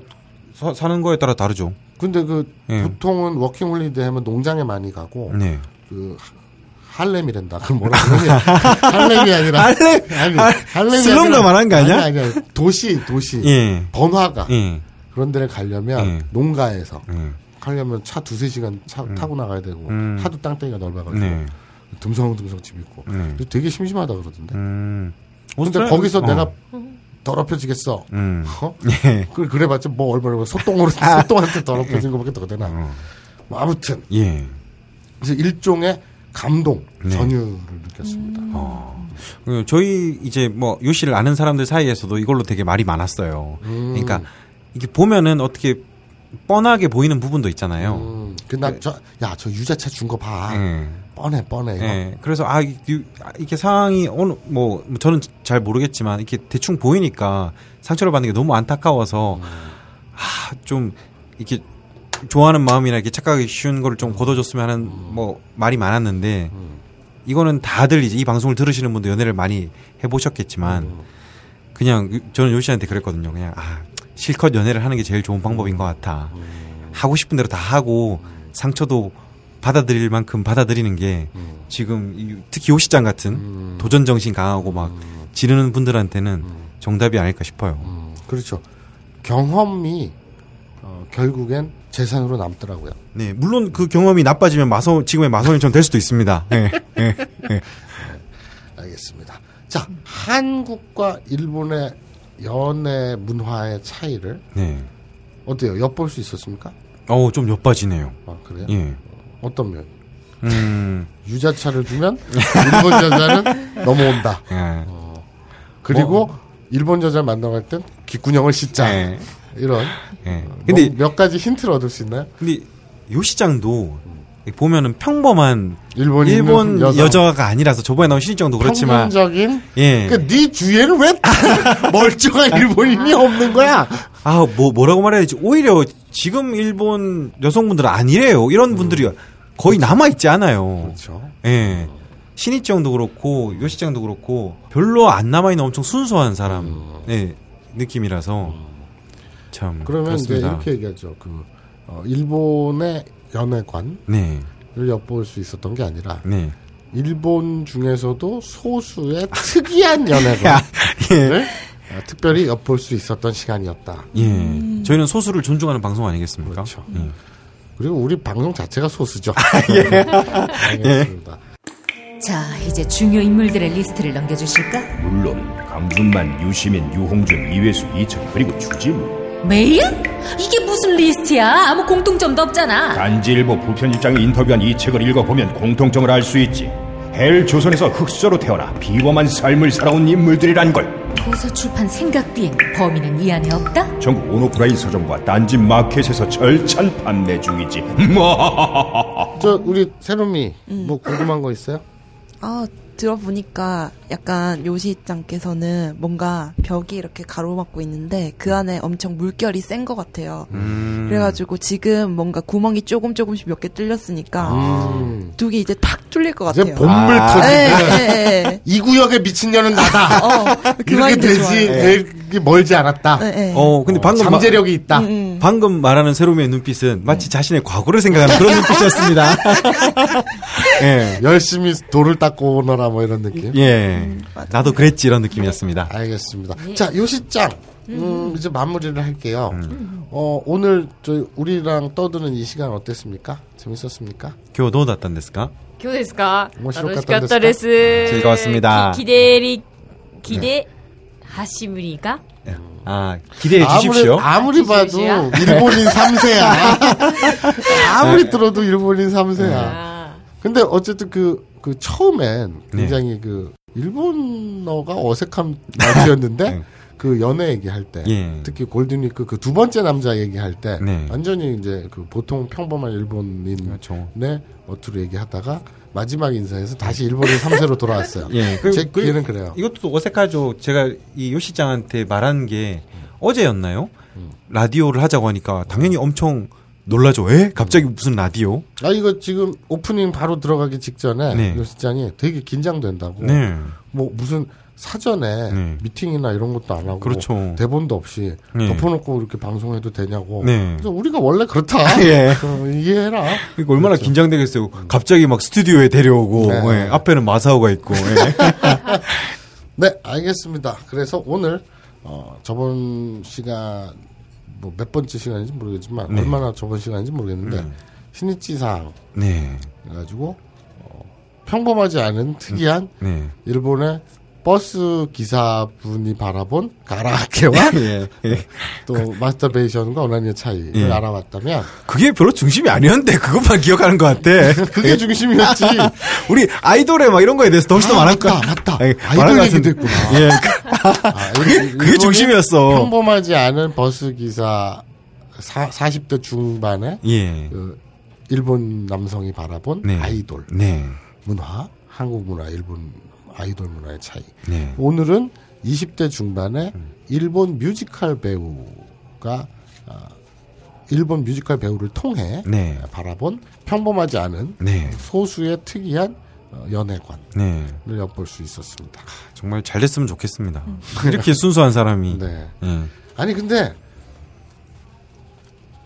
사, 사는 거에 따라 다르죠. 근데 그 예. 보통은 워킹 홀리데이 하면 농장에 많이 가고 네. 그 하- 할렘이란다. 그럼 뭐라 그러냐? 할렘이 아니라 할렘? 아니, 할- 할렘이 슬럼가 말한 거 아니야? 아니, 아니, 도시 도시 예. 번화가 예. 그런 데를 가려면 예. 농가에서 예. 가려면 차 두세 시간 차 타고 나가야 되고 음. 하도 땅덩이가 넓어가지고 네. 듬성듬성 집 있고 네. 되게 심심하다 그러던데. 음. 근데 오스트레- 거기서 어. 내가 더럽혀지겠어. 음. 어? 예. 그 그래봤자 뭐 얼마나 소똥으로 소똥한테 더럽혀진 것밖에 더 되나. 어. 뭐 아무튼 예. 그래서 일종의 감동 네. 전율을 느꼈습니다. 어. 그 저희 이제 뭐 요시를 아는 사람들 사이에서도 이걸로 되게 말이 많았어요. 음. 그러니까 이게 보면은 어떻게 뻔하게 보이는 부분도 있잖아요. 음, 그나저야 저 유자차 준 거 봐. 예. 뻔해 뻔해. 예. 그래서 아 이- 이- 아, 이렇게 상황이 어느 뭐 저는 잘 모르겠지만 이렇게 대충 보이니까 상처를 받는 게 너무 안타까워서 아좀 이렇게 좋아하는 마음이나 이렇게 착각하기 쉬운 거를 좀 걷어줬으면 하는 뭐 말이 많았는데 이거는 다들 이제 이 방송을 들으시는 분도 연애를 많이 해보셨겠지만 그냥 저는 요시한테 그랬거든요. 그냥 아 실컷 연애를 하는 게 제일 좋은 방법인 것 같아. 하고 싶은 대로 다 하고 상처도 받아들일 만큼 받아들이는 게 지금 이- 특히 요 시장 같은 도전 정신 강하고 막 지르는 분들한테는 정답이 아닐까 싶어요. 음, 그렇죠. 경험이 어, 결국엔 재산으로 남더라고요. 네, 물론 그 경험이 나빠지면 마소 지금의 마소님처럼 될 수도 있습니다. 네, 네, 네. 알겠습니다. 자, 한국과 일본의 연애 문화의 차이를 네. 어때요? 엿볼 수 있었습니까? 어우 좀 엿빠지네요. 아, 그래요? 예. 어떤 면? 음. 유자차를 주면 일본 여자는 넘어온다. 예. 그리고 일본 여자를 만나갈 땐 귓구녕을 씻자. 네. 이런. 예. 근데 뭐몇 가지 힌트를 얻을 수 있나요? 근데 요 시장도 보면은 평범한 일본 일본. 여자가 아니라서 저번에 나온 신입장도 그렇지만 평균적인 예. 그러니까 네 주위에는 왜 멀쩡한 일본인이 없는 거야? 아, 뭐, 뭐라고 말해야 되지? 오히려 지금 일본 여성분들은 아니래요. 이런 분들이 거의 남아 있지 않아요. 그렇죠. 예. 신입장도 그렇고, 요시장도 그렇고, 별로 안 남아 있는 엄청 순수한 사람의 느낌이라서, 참. 그러면 그렇습니다. 이제 이렇게 얘기하죠. 그 어, 일본의 연애관을 네, 엿볼 수 있었던 게 아니라 네. 일본 중에서도 소수의 특이한 연애관을 예. 어, 특별히 엿볼 수 있었던 시간이었다. 예. 저희는 소수를 존중하는 방송 아니겠습니까? 그렇죠. 예. 그리고 우리 방송 자체가 소수죠. 아, 예. 알겠습니다. 자, 이제 중요 인물들의 리스트를 넘겨주실까? 물론 강준만, 유시민, 유홍준, 이외수, 이철 그리고 주지무 메일? 이게 무슨 리스트야? 아무 공통점도 없잖아. 딴지일보 부편집장이 인터뷰한 이 책을 읽어보면 공통점을 알 수 있지. 헬 조선에서 흙수저로 태어나 비범한 삶을 살아온 인물들이란 걸. 도서 출판 생각 비행 범인은 이 안에 없다? 전국 온오프라인 서점과 딴지 마켓에서 절찬 판매 중이지. 저 우리 새롬이 뭐 궁금한 거 있어요? 아, 들어보니까 약간 요시장께서는 뭔가 벽이 이렇게 가로막고 있는데 그 안에 엄청 물결이 센 것 같아요. 음. 그래가지고 지금 뭔가 구멍이 조금 조금씩 몇 개 뚫렸으니까 음. 두개 이제 탁 뚫릴 것 같아요. 본물 아. 터지고 예, 예, 예. 이 구역에 미친년은 나다. 어, 그 이렇게 되지 좋아요. 되게 멀지 않았다. 예, 예. 어, 근데 방금 마- 잠재력이 있다. 음, 음. 방금 말하는 세롬의 눈빛은 마치 자신의 과거를 생각하는 그런 눈빛이었습니다. 예. 열심히 돌을 닦고 오너라 뭐 이런 느낌. 예. 나도 그랬지 이런 느낌이었습니다. 알겠습니다. 자, 요시장. 음, 이제 마무리를 할게요. 어, 오늘 저희 우리랑 떠드는 이 시간 어땠습니까? 재밌었습니까? 교도だったんですか?今日ですか面白楽しかったですかかったです。즐거웠습습니다 ききでり、きで、はしぶりが 아, 기대해 아무리, 주십시오. 아무리 봐도 주십시오. 일본인 3세야. 아무리 들어도 일본인 3세야.あ 근데 어쨌든 그, 그 처음엔 네. 굉장히 그 일본어가 어색한 말이었는데 네. 그 연애 얘기할 때 예. 특히 골든위크 그 두 번째 남자 얘기할 때 네. 완전히 이제 그 보통 평범한 일본인의 그렇죠. 어투로 얘기하다가 마지막 인사에서 다시 일본인 3세로 돌아왔어요. 예. 제 그- 기회는 그래요. 이것도 어색하죠. 제가 이 요시장한테 말한 게 어제였나요? 라디오를 하자고 하니까 당연히 엄청 놀라죠. 에? 갑자기 무슨 라디오? 아 이거 지금 오프닝 바로 들어가기 직전에 네. 요시장이 되게 긴장된다고. 네. 뭐 무슨 사전에 네. 미팅이나 이런 것도 안 하고 그렇죠. 대본도 없이 네. 덮어놓고 이렇게 방송해도 되냐고. 네. 그래서 우리가 원래 그렇다. 예. 어, 이해해라. 그러니까 얼마나 긴장되겠어요. 갑자기 막 스튜디오에 데려오고 네. 예, 앞에는 마사오가 있고. 예. 네, 알겠습니다. 그래서 오늘 어, 저번 시간 뭐 몇 번째 시간인지 모르겠지만 네. 얼마나 저번 시간인지 모르겠는데 네. 신이치상 네. 해가지고 어, 평범하지 않은 특이한 네. 일본의 버스 기사분이 바라본 가라아케와 예. 예. 또 마스터베이션과 오나니의 차이를 예. 알아봤다면 그게 별로 중심이 아니었는데 그것만 기억하는 것 같아. 그게 중심이었지. 우리 아이돌에 막 이런 거에 대해서 더 훨씬 더 아, 거 맞다, 맞다. 예, 아이돌 얘기도. 했구나. 예. 아, 그게- 일- 그게 중심이었어. 평범하지 않은 버스 기사 사, 40대 중반의 예. 그 일본 남성이 바라본 네. 아이돌 네. 문화, 한국 문화, 일본 아이돌 문화의 차이. 네. 오늘은 20대 중반의 일본 뮤지컬 배우가 아, 일본 뮤지컬 배우를 통해 네. 바라본 평범하지 않은 네. 소수의 특이한 어, 연애관을 네. 엿볼 수 있었습니다. 정말 잘 됐으면 좋겠습니다. 이렇게 순수한 사람이. 네. 예. 아니 근데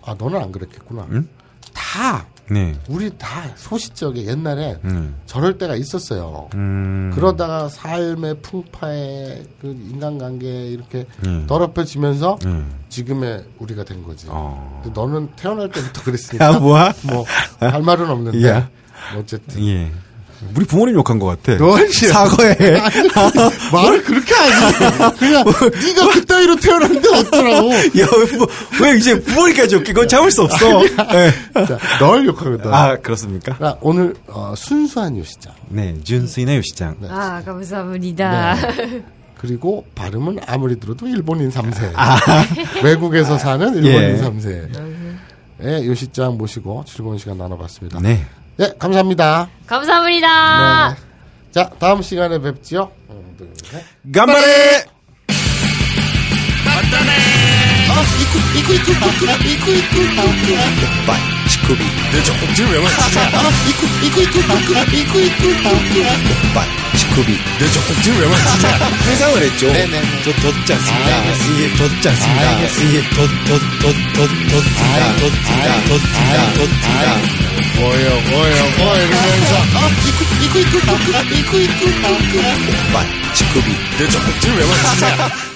아 너는 안 그랬겠구나. 응? 다 네. 우리 다 소시적에 옛날에 음. 저럴 때가 있었어요. 음. 그러다가 삶의 풍파에 그 인간관계 이렇게 음. 더럽혀지면서 음. 지금의 우리가 된 거지. 어. 너는 태어날 때부터 그랬으니까 야, 뭐야? 뭐 할 말은 없는데 야. 어쨌든 예. 우리 부모님 욕한 것 같아. 사과해. 말을 그렇게 하지. 그냥 네가 그따위로 태어났는데 어쩌라고. 야, 왜, 왜 이제 부모님까지 욕해? 그건 참을 수 없어. 네. 자, 널 욕하겠다. 아, 그렇습니까? 자, 오늘 어, 순수한 요시장. 네, 준수인의 요시장. 네. 아, 감사합니다. 네. 그리고 발음은 아무리 들어도 일본인 3세. 아. 외국에서 사는 일본인 예. 3세. 예, 요시장 모시고 즐거운 시간 나눠봤습니다. 네. 예, 감사합니다. 감사합니다. 네. 자, 다음 시간에 뵙지요. 간발에 맞다네. 어, 이쿠 이쿠 이쿠 이쿠 이쿠 이쿠 빠 치쿠비. 내 조금 지금 왜 맞지? 이쿠 이쿠 이쿠 이쿠 이쿠 이쿠 빠 하나, 둘, 셋. 간발에! 회상을 했죠. 저 덧지 않습니다. 이게 덧지 않습니다. 이게 덧, 덧, 덧, 덧, 덧습니다. 덧습니다. 덧습니다. 덧습니다. 뭐요, 뭐요, 뭐 이러면서 오빠, 치쿠비. 내 적국지를 왜 맞추냐?